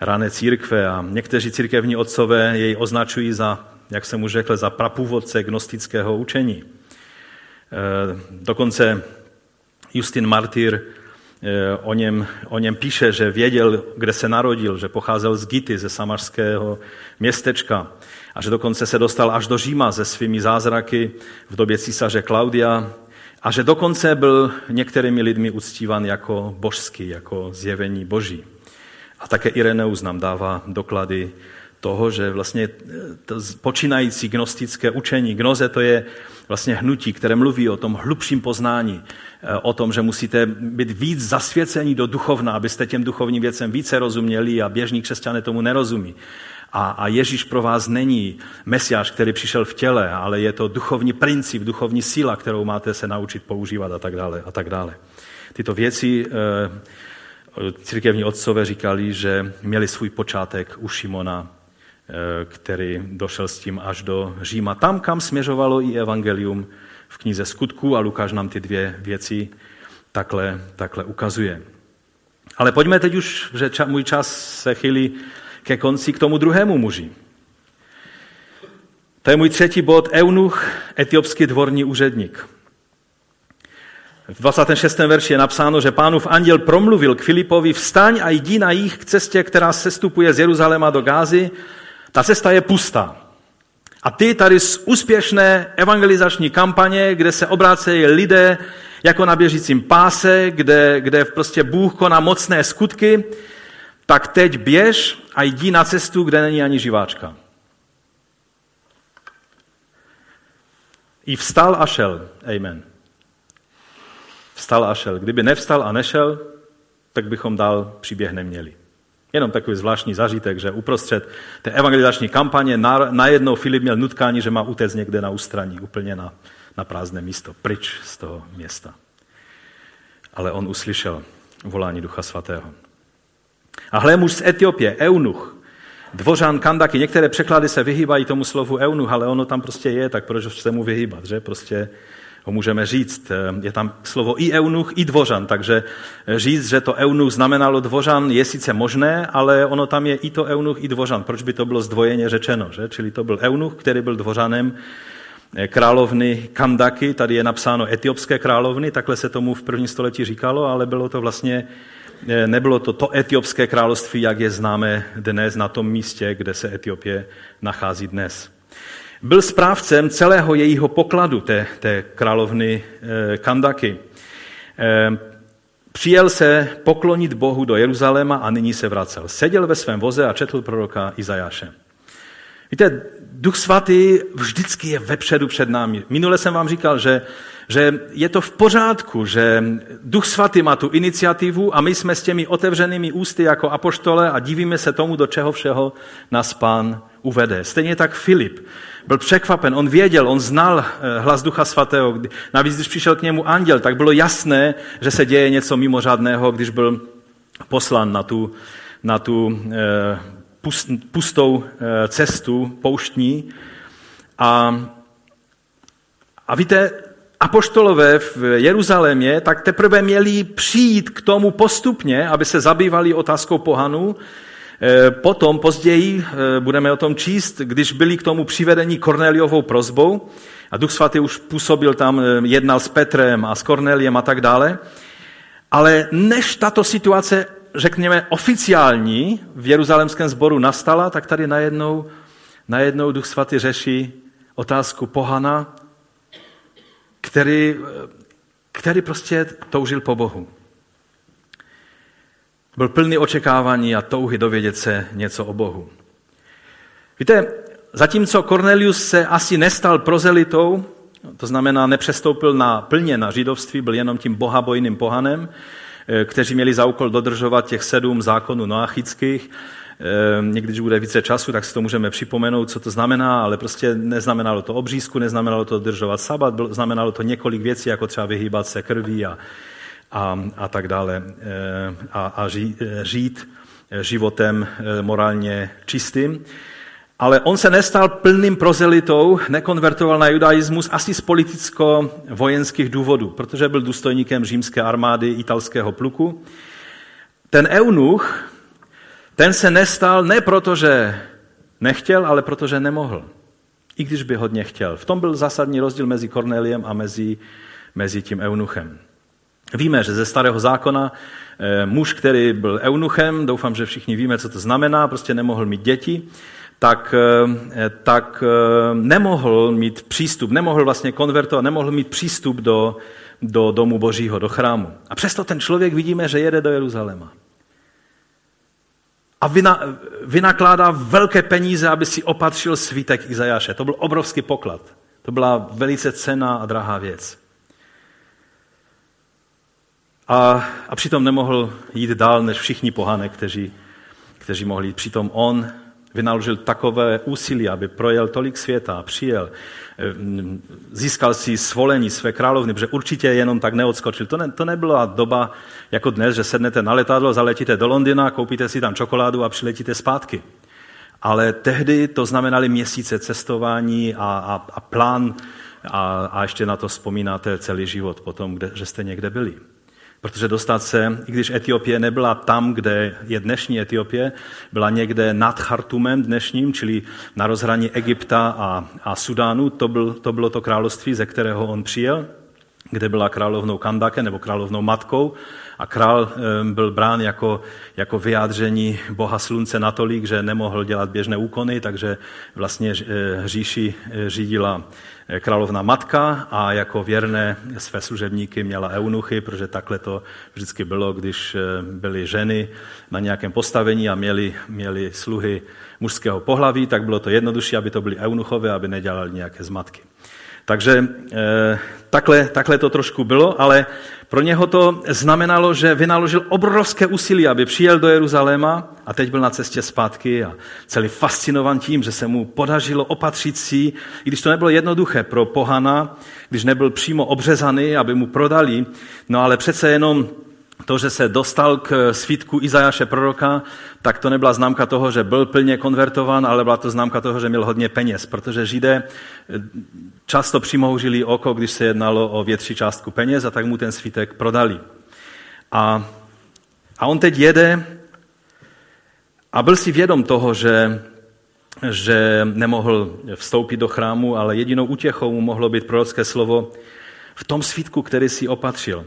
rané církve a někteří církevní otcové jej označují za jak jsem mu řekl, za prapůvodce gnostického učení. E, dokonce Justin Martyr e, o něm, o něm píše, že věděl, kde se narodil, že pocházel z Gity, ze samařského městečka a že dokonce se dostal až do Říma se svými zázraky v době císaře Klaudia a že dokonce byl některými lidmi uctívan jako božský, jako zjevení boží. A také Ireneus nám dává doklady toho, že vlastně to počínající gnostické učení, gnoze to je vlastně hnutí, které mluví o tom hlubším poznání, o tom, že musíte být víc zasvěcení do duchovna, abyste těm duchovním věcem více rozuměli a běžní křesťané tomu nerozumí. A, a Ježíš pro vás není mesiáš, který přišel v těle, ale je to duchovní princip, duchovní síla, kterou máte se naučit používat a tak dále. A tak dále. Tyto věci eh, církevní otcové říkali, že měli svůj počátek u Šimona, eh, který došel s tím až do Říma. Tam, kam směřovalo i evangelium v knize Skutků a Lukáš nám ty dvě věci takhle, takhle ukazuje. Ale pojďme teď už, že ča, můj čas se chýlí ke konci k tomu druhému muži. To je můj třetí bod, eunuch, etiopský dvorní úředník. V 26. verši je napsáno, že pánův anděl promluvil k Filipovi, vstaň a jdi na jich k cestě, která sestupuje z Jeruzaléma do Gázy. Ta cesta je pustá. A ty tady z úspěšné evangelizační kampaně, kde se obrácejí lidé jako na běžícím páse, kde, kde prostě Bůh koná mocné skutky, tak teď běž a jdi na cestu, kde není ani živáčka. I vstal a šel. Amen. Vstal a šel. Kdyby nevstal a nešel, tak bychom dál příběh neměli. Jenom takový zvláštní zažitek, že uprostřed té evangelizační kampaně najednou Filip měl nutkání, že má utéct někde na ústraní, úplně na, na prázdné místo, pryč z toho města. Ale on uslyšel volání Ducha Svatého. A hle muž z Etiopie, eunuch, dvořan, kandaky. Některé překlady se vyhýbají tomu slovu eunuch, ale ono tam prostě je, tak proč se mu vyhýbat, že? Prostě ho můžeme říct. Je tam slovo i eunuch, i dvořan, takže říct, že to eunuch znamenalo dvořan, je sice možné, ale ono tam je i to eunuch, i dvořan. Proč by to bylo zdvojeně řečeno? Že? Čili to byl eunuch, který byl dvořanem královny Kandaky, tady je napsáno etiopské královny, takhle se tomu v první století říkalo, ale bylo to vlastně Eh, nebylo to to etiopské království, jak je známe dnes na tom místě, kde se Etiopie nachází dnes. Byl správcem celého jejího pokladu, té, té královny eh, Kandaky. Eh, přijel se poklonit Bohu do Jeruzaléma a nyní se vracel. Seděl ve svém voze a četl proroka Izajáše. Víte, Duch Svatý vždycky je vepředu před námi. Minule jsem vám říkal, že že je to v pořádku, že Duch Svatý má tu iniciativu a my jsme s těmi otevřenými ústy jako apoštole a divíme se tomu, do čeho všeho nás pán uvede. Stejně tak Filip byl překvapen, on věděl, on znal eh, hlas Ducha Svatého. Navíc, když přišel k němu anděl, tak bylo jasné, že se děje něco mimořádného, když byl poslan na tu, na tu eh, pustou eh, cestu pouštní. A, a víte, apoštolové v Jeruzalémě tak teprve měli přijít k tomu postupně, aby se zabývali otázkou pohanů. E, potom, později, e, budeme o tom číst, když byli k tomu přivedeni Korneliovou prozbou a Duch Svatý už působil tam, e, jednal s Petrem a s Korneliem a tak dále. Ale než tato situace, řekněme, oficiální v jeruzalémském sboru nastala, tak tady najednou, najednou Duch Svatý řeší otázku pohana který, který prostě toužil po Bohu. Byl plný očekávání a touhy dovědět se něco o Bohu. Víte, zatímco Cornelius se asi nestal prozelitou, to znamená nepřestoupil na, plně na židovství, byl jenom tím bohabojným pohanem, eh, kteří měli za úkol dodržovat těch sedm zákonů noachických, někdy, když bude více času, tak si to můžeme připomenout, co to znamená, ale prostě neznamenalo to obřízku, neznamenalo to držovat sabat, znamenalo to několik věcí, jako třeba vyhýbat se krví a, a, a tak dále ehm, a, a ří, žít životem eh, morálně čistým. Ale on se nestal plným prozelitou, nekonvertoval na judaismus asi z politicko-vojenských důvodů, protože byl důstojníkem římské armády italského pluku. Ten eunuch, ten se nestal ne proto, že nechtěl, ale proto, že nemohl. I když by hodně chtěl. V tom byl zásadní rozdíl mezi Korneliem a mezi, mezi tím eunuchem. Víme, že ze starého zákona eh, muž, který byl eunuchem, doufám, že všichni víme, co to znamená, prostě nemohl mít děti, tak, eh, tak eh, nemohl mít přístup, nemohl vlastně konvertovat, nemohl mít přístup do, do domu božího, do chrámu. A přesto ten člověk vidíme, že jede do Jeruzaléma. A vynakládá velké peníze, aby si opatřil svítek Izajáše. To byl obrovský poklad. To byla velice cená a drahá věc. A, a přitom nemohl jít dál než všichni pohané, kteří, kteří mohli jít. Přitom on vynaložil takové úsilí, aby projel tolik světa a přijel, eh, získal si svolení své královny, protože určitě jenom tak neodskočil. To, ne, to nebyla doba jako dnes, že sednete na letadlo, zaletíte do Londýna, koupíte si tam čokoládu a přiletíte zpátky. Ale tehdy to znamenaly měsíce cestování a, a, a plán a, a ještě na to vzpomínáte celý život potom, kde, že jste někde byli. Protože dostat se, i když Etiopie nebyla tam, kde je dnešní Etiopie, byla někde nad Chartumem dnešním, čili na rozhraní Egypta a, a Sudánu, to, byl, to bylo to království, ze kterého on přijel, kde byla královnou Kandake nebo královnou matkou a král byl brán jako, jako vyjádření boha slunce natolik, že nemohl dělat běžné úkony, takže vlastně eh, říši eh, řídila eh, královna matka a jako věrné své služebníky měla eunuchy, protože takhle to vždycky bylo, když byly ženy na nějakém postavení a měli, měli sluhy mužského pohlaví, tak bylo to jednodušší, aby to byly eunuchové, aby nedělali nějaké zmatky. Takže eh, takhle, takhle to trošku bylo, ale pro něho to znamenalo, že vynaložil obrovské úsilí, aby přijel do Jeruzaléma a teď byl na cestě zpátky a celý fascinovan tím, že se mu podařilo opatřit si, i když to nebylo jednoduché pro pohana, když nebyl přímo obřezaný, aby mu prodali, no ale přece jenom to, že se dostal k svítku Izajaše proroka, tak to nebyla známka toho, že byl plně konvertovan, ale byla to známka toho, že měl hodně peněz, protože Židé eh, často přimoužili oko, když se jednalo o větší částku peněz a tak mu ten svítek prodali. A, a on teď jede a byl si vědom toho, že, že nemohl vstoupit do chrámu, ale jedinou útěchou mu mohlo být prorocké slovo v tom svítku, který si opatřil.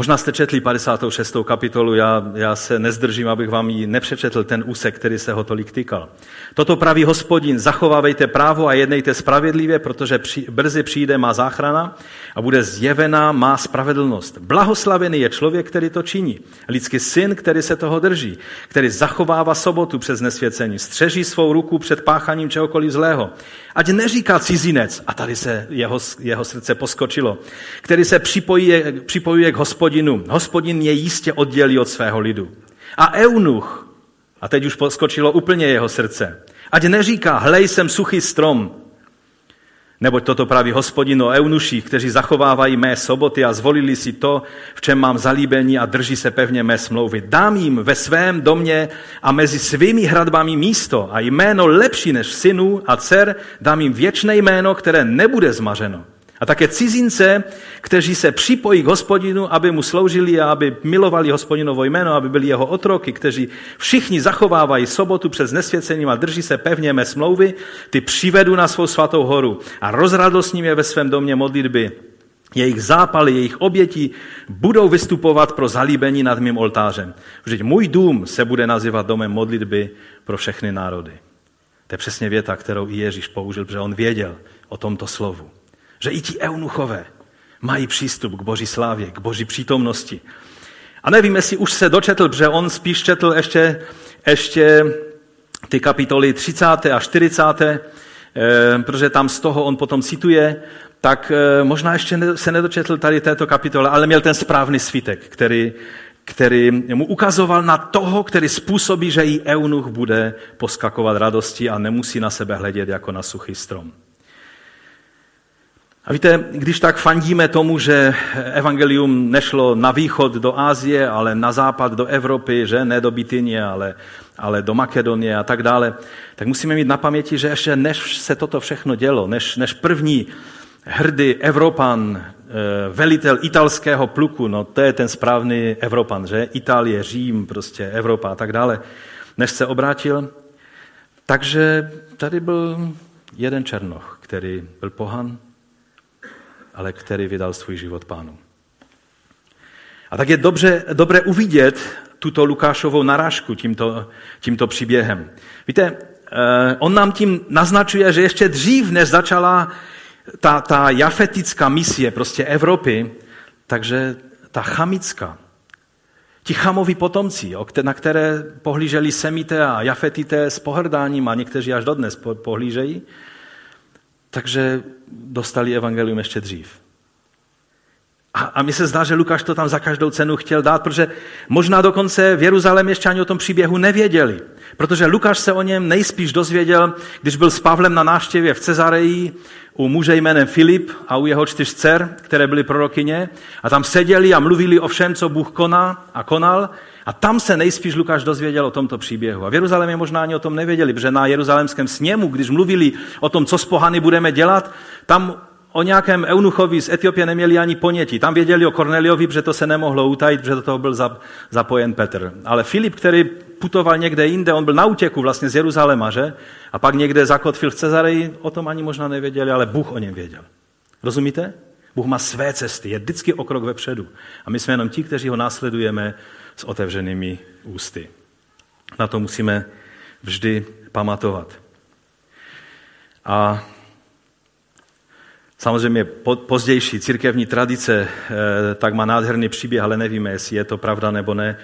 Možná jste četli 56. kapitolu, já, já se nezdržím, abych vám ji nepřečetl, ten úsek, který se ho tolik týkal. Toto praví hospodin, zachovávejte právo a jednejte spravedlivě, protože při, brzy přijde má záchrana a bude zjevená má spravedlnost. Blahoslavený je člověk, který to činí. Lidský syn, který se toho drží, který zachovává sobotu přes nesvěcení, střeží svou ruku před páchaním čehokoliv zlého. Ať neříká cizinec, a tady se jeho, jeho srdce poskočilo, který se připojuje, připojuje k hospodinu. Hospodin mě jistě oddělí od svého lidu. A eunuch, a teď už poskočilo úplně jeho srdce, ať neříká, hlej, jsem suchý strom, Neboť toto praví hospodin o eunuších, kteří zachovávají mé soboty a zvolili si to, v čem mám zalíbení a drží se pevně mé smlouvy. Dám jim ve svém domě a mezi svými hradbami místo a jméno lepší než synů a dcer, dám jim věčné jméno, které nebude zmařeno. A také cizince, kteří se připojí k hospodinu, aby mu sloužili a aby milovali hospodinovo jméno, aby byli jeho otroky, kteří všichni zachovávají sobotu před nesvěcením a drží se pevně mé smlouvy, ty přivedu na svou svatou horu a rozradostním je ve svém domě modlitby. Jejich zápaly, jejich oběti budou vystupovat pro zalíbení nad mým oltářem. Vždyť můj dům se bude nazývat domem modlitby pro všechny národy. To je přesně věta, kterou i Ježíš použil, protože on věděl o tomto slovu že i ti eunuchové mají přístup k boží slávě, k boží přítomnosti. A nevím, jestli už se dočetl, protože on spíš četl ještě, ještě ty kapitoly 30. a 40., eh, protože tam z toho on potom cituje, tak eh, možná ještě se nedočetl tady této kapitole, ale měl ten správný svítek, který, který mu ukazoval na toho, který způsobí, že i eunuch bude poskakovat radosti a nemusí na sebe hledět jako na suchý strom. A víte, když tak fandíme tomu, že evangelium nešlo na východ do Ázie, ale na západ do Evropy, že ne do Bitynie, ale, ale do Makedonie a tak dále, tak musíme mít na paměti, že ještě než se toto všechno dělo, než, než první hrdý Evropan, eh, velitel italského pluku, no to je ten správný Evropan, že? Itálie, Řím, prostě Evropa a tak dále, než se obrátil. Takže tady byl Jeden černoch, který byl pohan, ale který vydal svůj život pánu. A tak je dobře, dobré uvidět tuto Lukášovou narážku tímto, tímto příběhem. Víte, eh, on nám tím naznačuje, že ještě dřív, než začala ta, ta jafetická misie prostě Evropy, takže ta chamická, ti chamoví potomci, na které pohlíželi semité a jafetité s pohrdáním a někteří až dodnes pohlížejí, takže dostali evangelium ještě dřív. A, a mi se zdá, že Lukáš to tam za každou cenu chtěl dát, protože možná dokonce v ještě ani o tom příběhu nevěděli. Protože Lukáš se o něm nejspíš dozvěděl, když byl s Pavlem na návštěvě v Cezareji u muže jménem Filip a u jeho čtyř dcer, které byly prorokyně. A tam seděli a mluvili o všem, co Bůh koná a konal. A tam se nejspíš Lukáš dozvěděl o tomto příběhu. A v Jeruzalémě možná ani o tom nevěděli, protože na jeruzalémském sněmu, když mluvili o tom, co s pohany budeme dělat, tam o nějakém eunuchovi z Etiopie neměli ani ponětí. Tam věděli o Korneliovi, protože to se nemohlo utajit, protože do toho byl zapojen Petr. Ale Filip, který putoval někde jinde, on byl na útěku vlastně z Jeruzaléma, že? A pak někde zakotvil v Cezareji, o tom ani možná nevěděli, ale Bůh o něm věděl. Rozumíte? Bůh má své cesty, je vždycky o krok vepředu. A my jsme jenom ti, kteří ho následujeme s otevřenými ústy. Na to musíme vždy pamatovat. A Samozřejmě pozdější církevní tradice eh, tak má nádherný příběh, ale nevíme, jestli je to pravda nebo ne,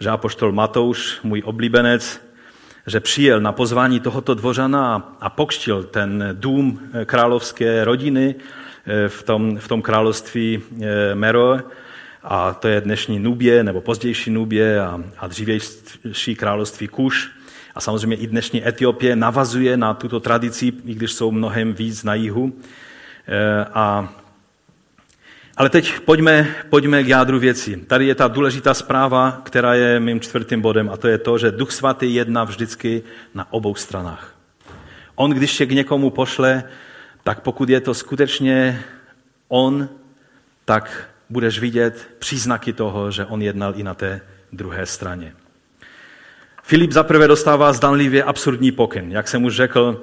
že apoštol Matouš, můj oblíbenec, že přijel na pozvání tohoto dvořana a pokštil ten dům eh, královské rodiny eh, v tom, v tom království Mero, a to je dnešní Nubě, nebo pozdější Nubě a, a dřívější království Kuš. A samozřejmě i dnešní Etiopie navazuje na tuto tradici, i když jsou mnohem víc na jihu. Eh, a, ale teď pojďme, pojďme k jádru věcí. Tady je ta důležitá zpráva, která je mým čtvrtým bodem, a to je to, že Duch Svatý jedná vždycky na obou stranách. On, když se k někomu pošle, tak pokud je to skutečně on, tak budeš vidět příznaky toho, že on jednal i na té druhé straně. Filip zaprvé dostává zdanlivě absurdní pokyn. Jak jsem už řekl,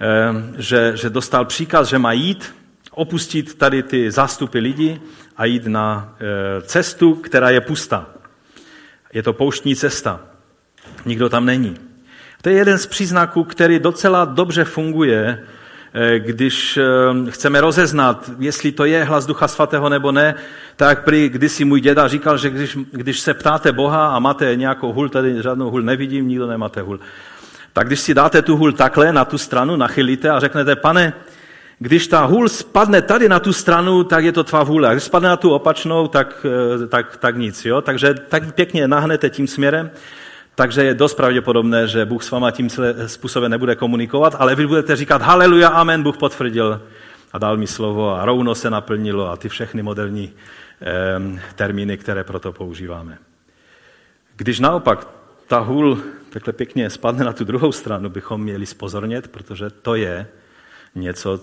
Eh, že, že dostal příkaz, že má jít, opustit tady ty zástupy lidí a jít na eh, cestu, která je pustá. Je to pouštní cesta. Nikdo tam není. To je jeden z příznaků, který docela dobře funguje, když chceme rozeznat, jestli to je hlas Ducha Svatého nebo ne, tak prý kdysi můj děda říkal, že když, když se ptáte Boha a máte nějakou hul, tady žádnou hul nevidím, nikdo nemáte hul, tak když si dáte tu hůl takhle na tu stranu, nachylíte a řeknete, pane, když ta hůl spadne tady na tu stranu, tak je to tvá vůle. A když spadne na tu opačnou, tak, eh, tak, tak nic. Jo? Takže tak pěkně nahnete tím směrem. Takže je dost pravděpodobné, že Bůh s váma tím způsobem nebude komunikovat, ale vy budete říkat haleluja, amen, Bůh potvrdil a dal mi slovo a rovno se naplnilo a ty všechny moderní eh, termíny, které proto používáme. Když naopak ta hůl takhle pěkně spadne na tu druhou stranu, bychom měli spozornět, protože to je něco,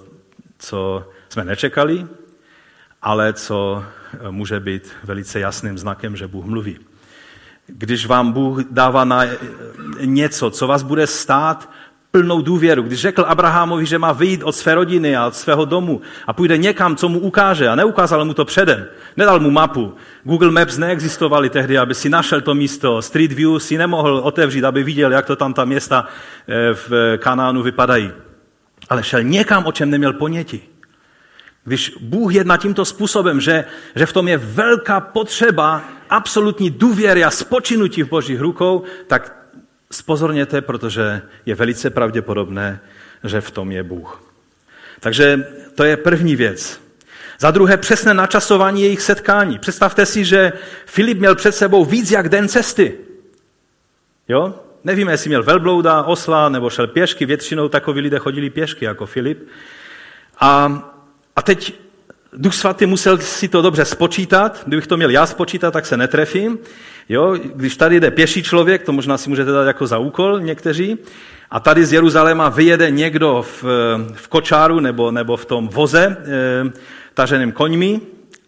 co jsme nečekali, ale co může být velice jasným znakem, že Bůh mluví. Když vám Bůh dává na něco, co vás bude stát plnou důvěru. Když řekl Abrahamovi, že má vyjít od své rodiny a od svého domu a půjde někam, co mu ukáže a neukázal mu to předem, nedal mu mapu. Google Maps neexistovaly tehdy, aby si našel to místo. Street View si nemohl otevřít, aby viděl, jak to tam ta města eh, v Kanánu vypadají. Ale šel někam, o čem neměl ponětí. Když Bůh jedná tímto způsobem, že, že v tom je velká potřeba absolutní důvěry a spočinutí v božích rukou, tak spozorněte, protože je velice pravděpodobné, že v tom je Bůh. Takže to je první věc. Za druhé přesné načasování jejich setkání. Představte si, že Filip měl před sebou víc jak den cesty. Jo? Nevíme, jestli měl velblouda, osla nebo šel pěšky. Většinou takoví lidé chodili pěšky jako Filip. A, a teď Duch svatý musel si to dobře spočítat. Kdybych to měl já spočítat, tak se netrefím. Jo, když tady jde pěší člověk, to možná si můžete dát jako za úkol někteří, a tady z Jeruzaléma vyjede někdo v, v kočáru nebo, nebo v tom voze e, taženým koňmi,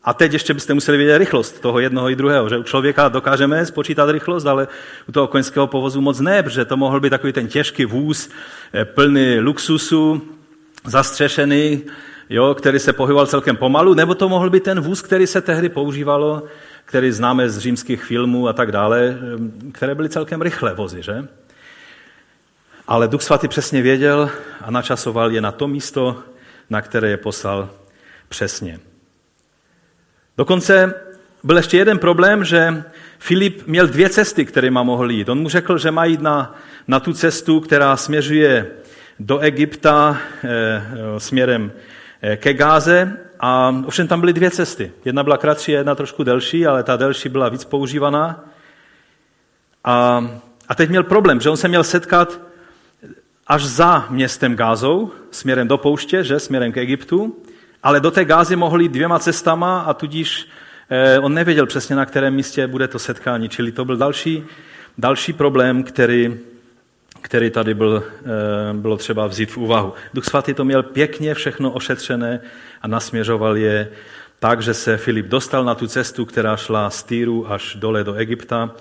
a teď ještě byste museli vědět rychlost toho jednoho i druhého, že u člověka dokážeme spočítat rychlost, ale u toho koňského povozu moc ne, protože to mohl být takový ten těžký vůz, eh, plný luxusu, zastřešený, jo, který se pohyboval celkem pomalu, nebo to mohl být ten vůz, který se tehdy používalo, který známe z římských filmů a tak dále, které byly celkem rychlé vozy, že? Ale Duch Svatý přesně věděl a načasoval je na to místo, na které je poslal přesně. Dokonce byl ještě jeden problém, že Filip měl dvě cesty, kterými mohl jít. On mu řekl, že má jít na, na tu cestu, která směřuje do Egypta e, směrem ke Gáze. A ovšem tam byly dvě cesty. Jedna byla kratší, jedna trošku delší, ale ta delší byla víc používaná. A, a teď měl problém, že on se měl setkat až za městem Gázou, směrem do pouště, že, směrem k Egyptu, ale do té Gázy mohl jít dvěma cestama a tudíž eh, on nevěděl přesně, na kterém místě bude to setkání. Čili to byl další, další problém, který, který tady byl, eh, bylo třeba vzít v úvahu. Duch svatý to měl pěkně všechno ošetřené a nasměřoval je tak, že se Filip dostal na tu cestu, která šla z Týru až dole do Egypta,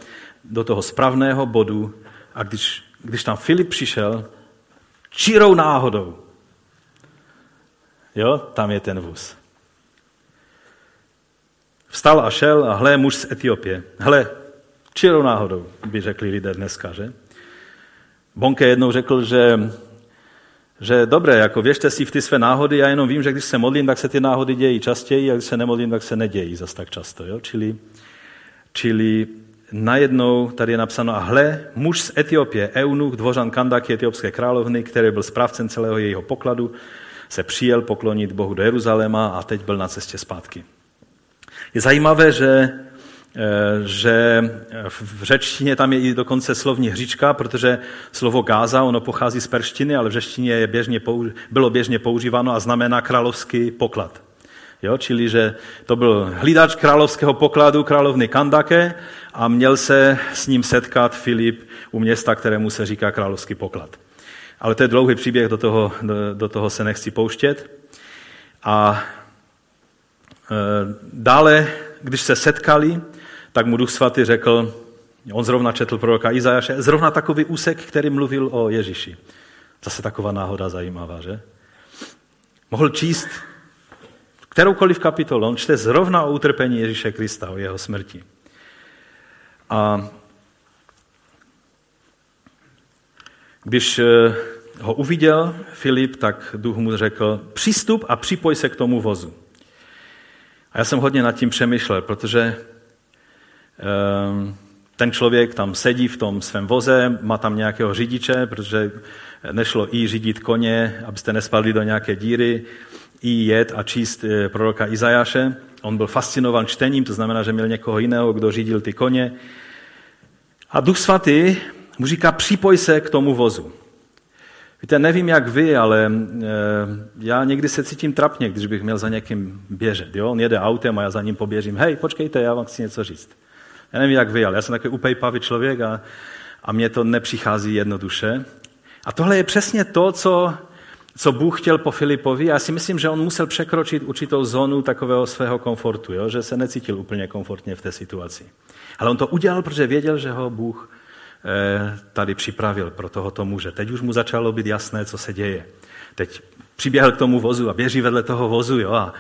do toho správného bodu. A když, když tam Filip přišel, čirou náhodou, jo, tam je ten vůz. Vstal a šel a hle, muž z Etiopie. Hle, čirou náhodou, by řekli lidé dneska, že? Bonke jednou řekl, že, že dobré, jako věřte si v ty své náhody, já jenom vím, že když se modlím, tak se ty náhody dějí častěji, a když se nemodlím, tak se nedějí zas tak často. Jo? Čili, čili najednou tady je napsáno, a hle, muž z Etiopie, eunuch, dvořan Kandaky etiopské královny, který byl správcem celého jejího pokladu, se přijel poklonit Bohu do Jeruzaléma a teď byl na cestě zpátky. Je zajímavé, že, že v řečtině tam je i dokonce slovní hříčka, protože slovo Gáza, ono pochází z perštiny, ale v řečtině je běžně, bylo běžně používáno a znamená královský poklad. Jo, čili, že to byl hlídač královského pokladu královny Kandake a měl se s ním setkat Filip u města, kterému se říká královský poklad. Ale to je dlouhý příběh, do toho, do, do toho se nechci pouštět. A e, dále, když se setkali, tak mu Duch Svatý řekl, on zrovna četl proroka Izajaše, zrovna takový úsek, který mluvil o Ježíši. Zase taková náhoda zajímavá, že? Mohl číst kteroukoliv kapitolu, on čte zrovna o utrpení Ježíše Krista, o jeho smrti. A když eh, ho uviděl Filip, tak duch mu řekl, přistup a připoj se k tomu vozu. A já jsem hodně nad tím přemýšlel, protože ten člověk tam sedí v tom svém voze, má tam nějakého řidiče, protože nešlo i řídit koně, abyste nespadli do nějaké díry, i jet a číst eh, proroka Izajáše. On byl fascinovan čtením, to znamená, že měl někoho jiného, kdo řídil ty koně. A Duch Svatý mu říká, připoj se k tomu vozu. Víte, nevím jak vy, ale e, já někdy se cítím trapně, když bych měl za někým běžet. Jo? On jede autem a já za ním poběžím. Hej, počkejte, já vám chci něco říct. Já nevím jak vy, ale já jsem takový upejpavý člověk a, a mně to nepřichází jednoduše. A tohle je přesně to, co, co Bůh chtěl po Filipovi. Já si myslím, že on musel překročit určitou zónu takového svého komfortu, jo? že se necítil úplně komfortně v té situaci. Ale on to udělal, protože věděl, že ho Bůh Eh, tady připravil pro tohoto muže. Teď už mu začalo být jasné, co se děje. Teď přiběhl k tomu vozu a běží vedle toho vozu jo, a,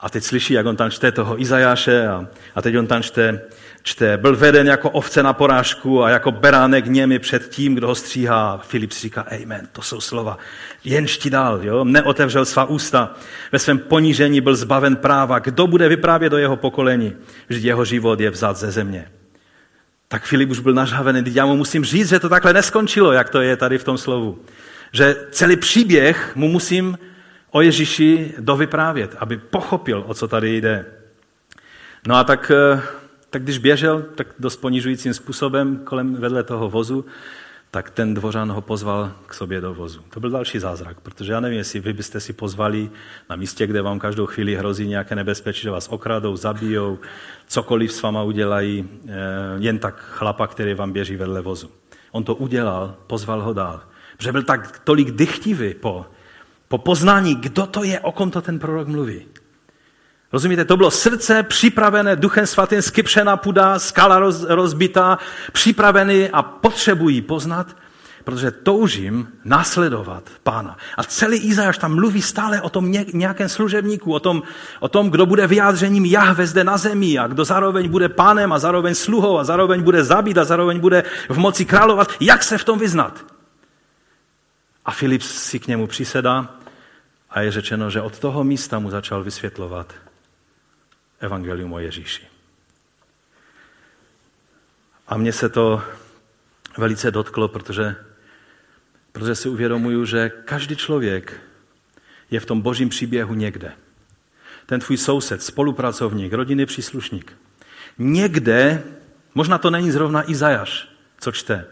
a teď slyší, jak on tam čte toho Izajáše a, a teď on tam čte, čte, byl veden jako ovce na porážku a jako beránek němi před tím, kdo ho stříhá. Filip si říká, amen, to jsou slova. Jenž ti dal, jo? neotevřel svá ústa. Ve svém ponížení byl zbaven práva. Kdo bude vyprávět do jeho pokolení? že jeho život je vzat ze země. Tak Filip už byl nažhavený, já mu musím říct, že to takhle neskončilo, jak to je tady v tom slovu. Že celý příběh mu musím o Ježíši dovyprávět, aby pochopil, o co tady jde. No a tak, eh, tak když běžel tak dost ponižujícím způsobem kolem vedle toho vozu, tak ten dvořan ho pozval k sobě do vozu. To byl další zázrak, protože já nevím, jestli vy byste si pozvali na místě, kde vám každou chvíli hrozí nějaké nebezpečí, že vás okradou, zabijou, cokoliv s váma udělají, eh, jen tak chlapa, který vám běží vedle vozu. On to udělal, pozval ho dál. Protože byl tak tolik dychtivý po, po poznání, kdo to je, o kom to ten prorok mluví. Rozumíte, to bylo srdce připravené duchem svatým, skypřená půda, skala roz, rozbitá, připravený a potřebují poznat, protože toužím následovat pána. A celý Izajáš tam mluví stále o tom nějakém služebníku, o tom, o tom, kdo bude vyjádřením Jahve zde na zemi a kdo zároveň bude pánem a zároveň sluhou a zároveň bude zabít a zároveň bude v moci královat. Jak se v tom vyznat? A Filip si k němu přisedá a je řečeno, že od toho místa mu začal vysvětlovat evangelium o Ježíši. A mně se to velice dotklo, protože, protože si uvědomuju, že každý člověk je v tom božím příběhu někde. Ten tvůj soused, spolupracovník, rodinný příslušník. Někde, možná to není zrovna Izajaš, co čte.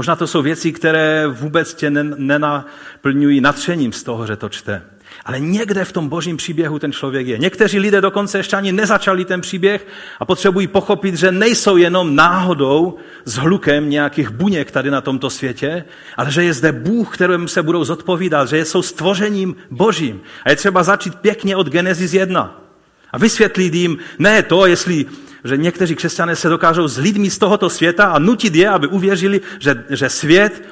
Možná to jsou věci, které vůbec tě nenaplňují natřením z toho, že to čte. Ale někde v tom božím příběhu ten člověk je. Někteří lidé dokonce ještě ani nezačali ten příběh a potřebují pochopit, že nejsou jenom náhodou s hlukem nějakých buněk tady na tomto světě, ale že je zde Bůh, kterému se budou zodpovídat, že jsou stvořením božím. A je třeba začít pěkně od Genesis 1. A vysvětlit jim, ne to, jestli že někteří křesťané se dokážou s lidmi z tohoto světa a nutit je, aby uvěřili, že, že svět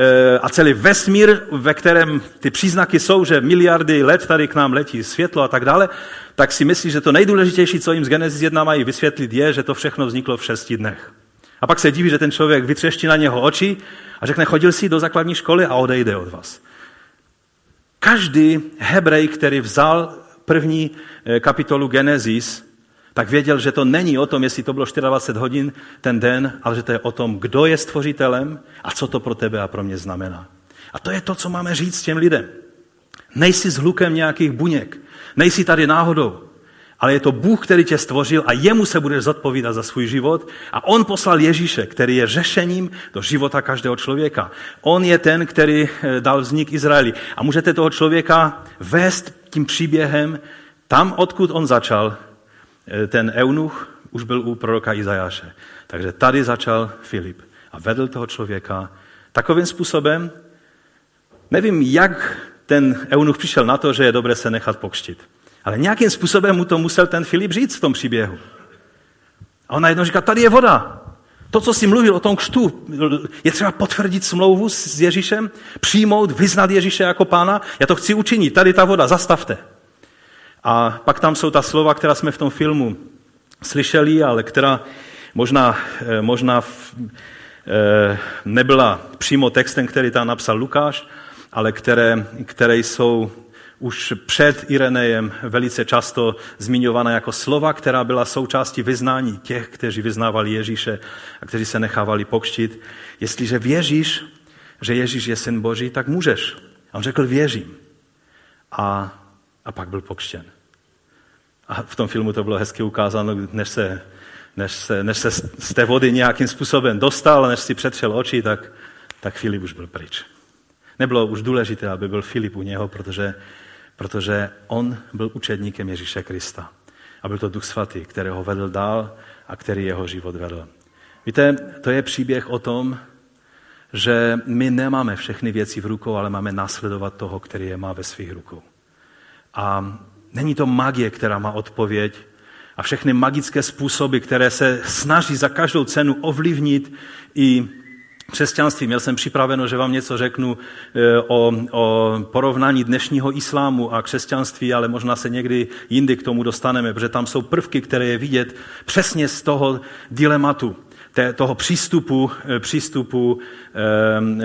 Eh, a celý vesmír, ve kterém ty příznaky jsou, že miliardy let tady k nám letí světlo a tak dále, tak si myslí, že to nejdůležitější, co jim z Genesis 1 mají vysvětlit, je, že to všechno vzniklo v šesti dnech. A pak se diví, že ten člověk vytřeští na něho oči a řekne, chodil si do základní školy a odejde od vás. Každý Hebrej, který vzal první eh, kapitolu Genesis, tak věděl, že to není o tom, jestli to bylo 24 hodin ten den, ale že to je o tom, kdo je stvořitelem a co to pro tebe a pro mě znamená. A to je to, co máme říct těm lidem. Nejsi s hlukem nějakých buněk, nejsi tady náhodou, ale je to Bůh, který tě stvořil a jemu se budeš zodpovídat za svůj život. A on poslal Ježíše, který je řešením do života každého člověka. On je ten, který eh, dal vznik Izraeli. A můžete toho člověka vést tím příběhem tam, odkud on začal, Eh, ten eunuch už byl u proroka Izajáše. Takže tady začal Filip a vedl toho člověka takovým způsobem, nevím, jak ten eunuch přišel na to, že je dobré se nechat pokštit. Ale nějakým způsobem mu to musel ten Filip říct v tom příběhu. A on najednou říká, tady je voda. To, co jsi mluvil o tom kštu, je třeba potvrdit smlouvu s Ježíšem, přijmout, vyznat Ježíše jako pána. Já to chci učinit, tady ta voda, zastavte. A pak tam jsou ta slova, která jsme v tom filmu slyšeli, ale která možná, eh, možná eh, nebyla přímo textem, který tam napsal Lukáš, ale které, které jsou už před Irenejem velice často zmiňované jako slova, která byla součástí vyznání těch, kteří vyznávali Ježíše a kteří se nechávali pokštit. Jestliže věříš, že Ježíš je syn Boží, tak můžeš. A on řekl, věřím. A a pak byl pokštěn. A v tom filmu to bylo hezky ukázáno, než se, než se, než se z té vody nějakým způsobem dostal, než si přetřel oči, tak, tak Filip už byl pryč. Nebylo už důležité, aby byl Filip u něho, protože, protože on byl učedníkem Ježíše Krista. A byl to Duch Svatý, který ho vedl dál a který jeho život vedl. Víte, to je příběh o tom, že my nemáme všechny věci v rukou, ale máme následovat toho, který je má ve svých rukou. A není to magie, která má odpověď. A všechny magické způsoby, které se snaží za každou cenu ovlivnit i křesťanství. Měl jsem připraveno, že vám něco řeknu e, o, o porovnání dnešního islámu a křesťanství, ale možná se někdy jindy k tomu dostaneme, protože tam jsou prvky, které je vidět přesně z toho dilematu, toho přístupu, e, přístupu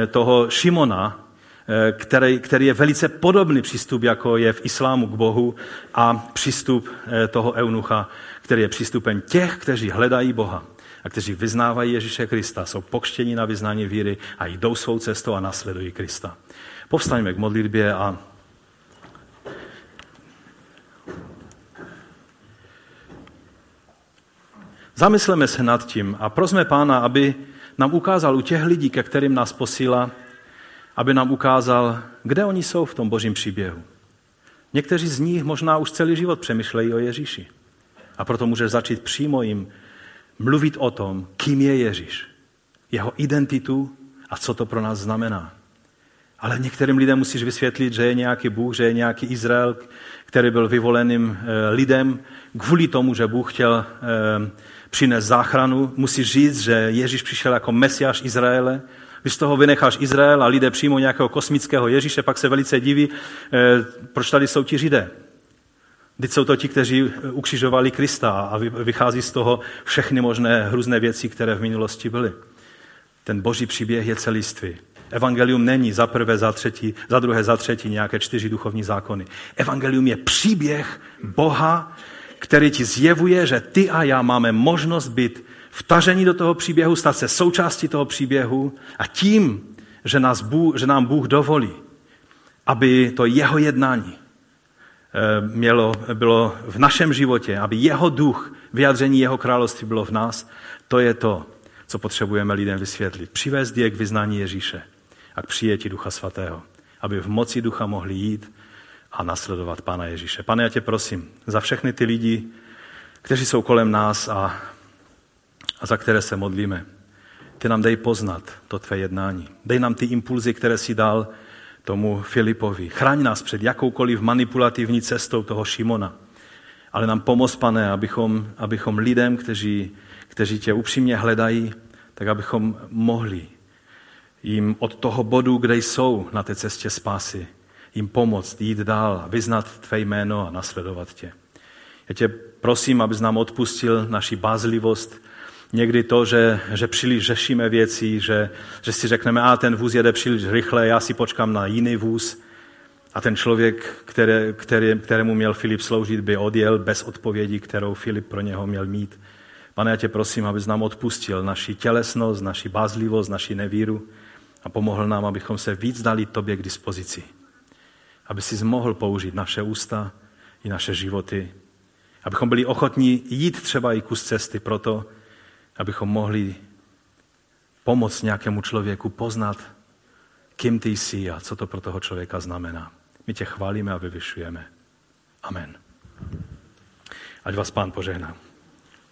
e, toho Šimona, Eh, který, který je velice podobný přístup, jako je v islámu k Bohu a přístup eh, toho eunucha, který je přístupem těch, kteří hledají Boha a kteří vyznávají Ježíše Krista, jsou pokštěni na vyznání víry a jdou svou cestou a nasledují Krista. Povstaňme k modlitbě a Zamysleme se nad tím a prosme Pána, aby nám ukázal u těch lidí, ke kterým nás posílá, aby nám ukázal, kde oni jsou v tom božím příběhu. Někteří z nich možná už celý život přemýšlejí o Ježíši. A proto můžeš začít přímo jim mluvit o tom, kým je Ježíš, jeho identitu a co to pro nás znamená. Ale některým lidem musíš vysvětlit, že je nějaký Bůh, že je nějaký Izrael, který byl vyvoleným eh, lidem kvůli tomu, že Bůh chtěl eh, přinést záchranu. Musíš říct, že Ježíš přišel jako mesiáš Izraele, Když z toho vynecháš Izrael a lidé přijmou nějakého kosmického Ježíše, pak se velice diví, eh, proč tady jsou ti Židé. Teď jsou to ti, kteří ukřižovali Krista a vychází z toho všechny možné hrůzné věci, které v minulosti byly. Ten boží příběh je celistvý. Evangelium není za prvé, za třetí, za druhé, za třetí nějaké čtyři duchovní zákony. Evangelium je příběh Boha, který ti zjevuje, že ty a já máme možnost být vtažení do toho příběhu, stát se součástí toho příběhu a tím, že, nás Bůh, že nám Bůh dovolí, aby to jeho jednání eh, mělo, bylo v našem životě, aby jeho duch, vyjádření jeho království bylo v nás, to je to, co potřebujeme lidem vysvětlit. Přivést je k vyznání Ježíše a k přijetí Ducha Svatého, aby v moci Ducha mohli jít a nasledovat Pána Ježíše. Pane, já tě prosím za všechny ty lidi, kteří jsou kolem nás a, a za které se modlíme. Ty nám dej poznat to tvé jednání. Dej nám ty impulzy, které si dal tomu Filipovi. Chraň nás před jakoukoliv manipulativní cestou toho Šimona. Ale nám pomoz, pane, abychom, abychom lidem, kteří, kteří tě upřímně hledají, tak abychom mohli jim od toho bodu, kde jsou na té cestě spásy, jim pomoct jít dál, vyznat tvé jméno a nasledovat tě. Já tě prosím, abys nám odpustil naši bázlivost, někdy to, že, že příliš řešíme věci, že, že si řekneme, a ten vůz jede příliš rychle, já si počkám na jiný vůz. A ten člověk, které, který, kterému měl Filip sloužit, by odjel bez odpovědi, kterou Filip pro něho měl mít. Pane, já tě prosím, abys nám odpustil naši tělesnost, naši bázlivost, naši nevíru a pomohl nám, abychom se víc dali tobě k dispozici. Aby si mohl použít naše ústa i naše životy. Abychom byli ochotní jít třeba i kus cesty proto, abychom mohli pomoct nějakému člověku poznat, kým ty jsi a co to pro toho člověka znamená. My tě chválíme a vyvyšujeme. Amen. Ať vás pán požehná.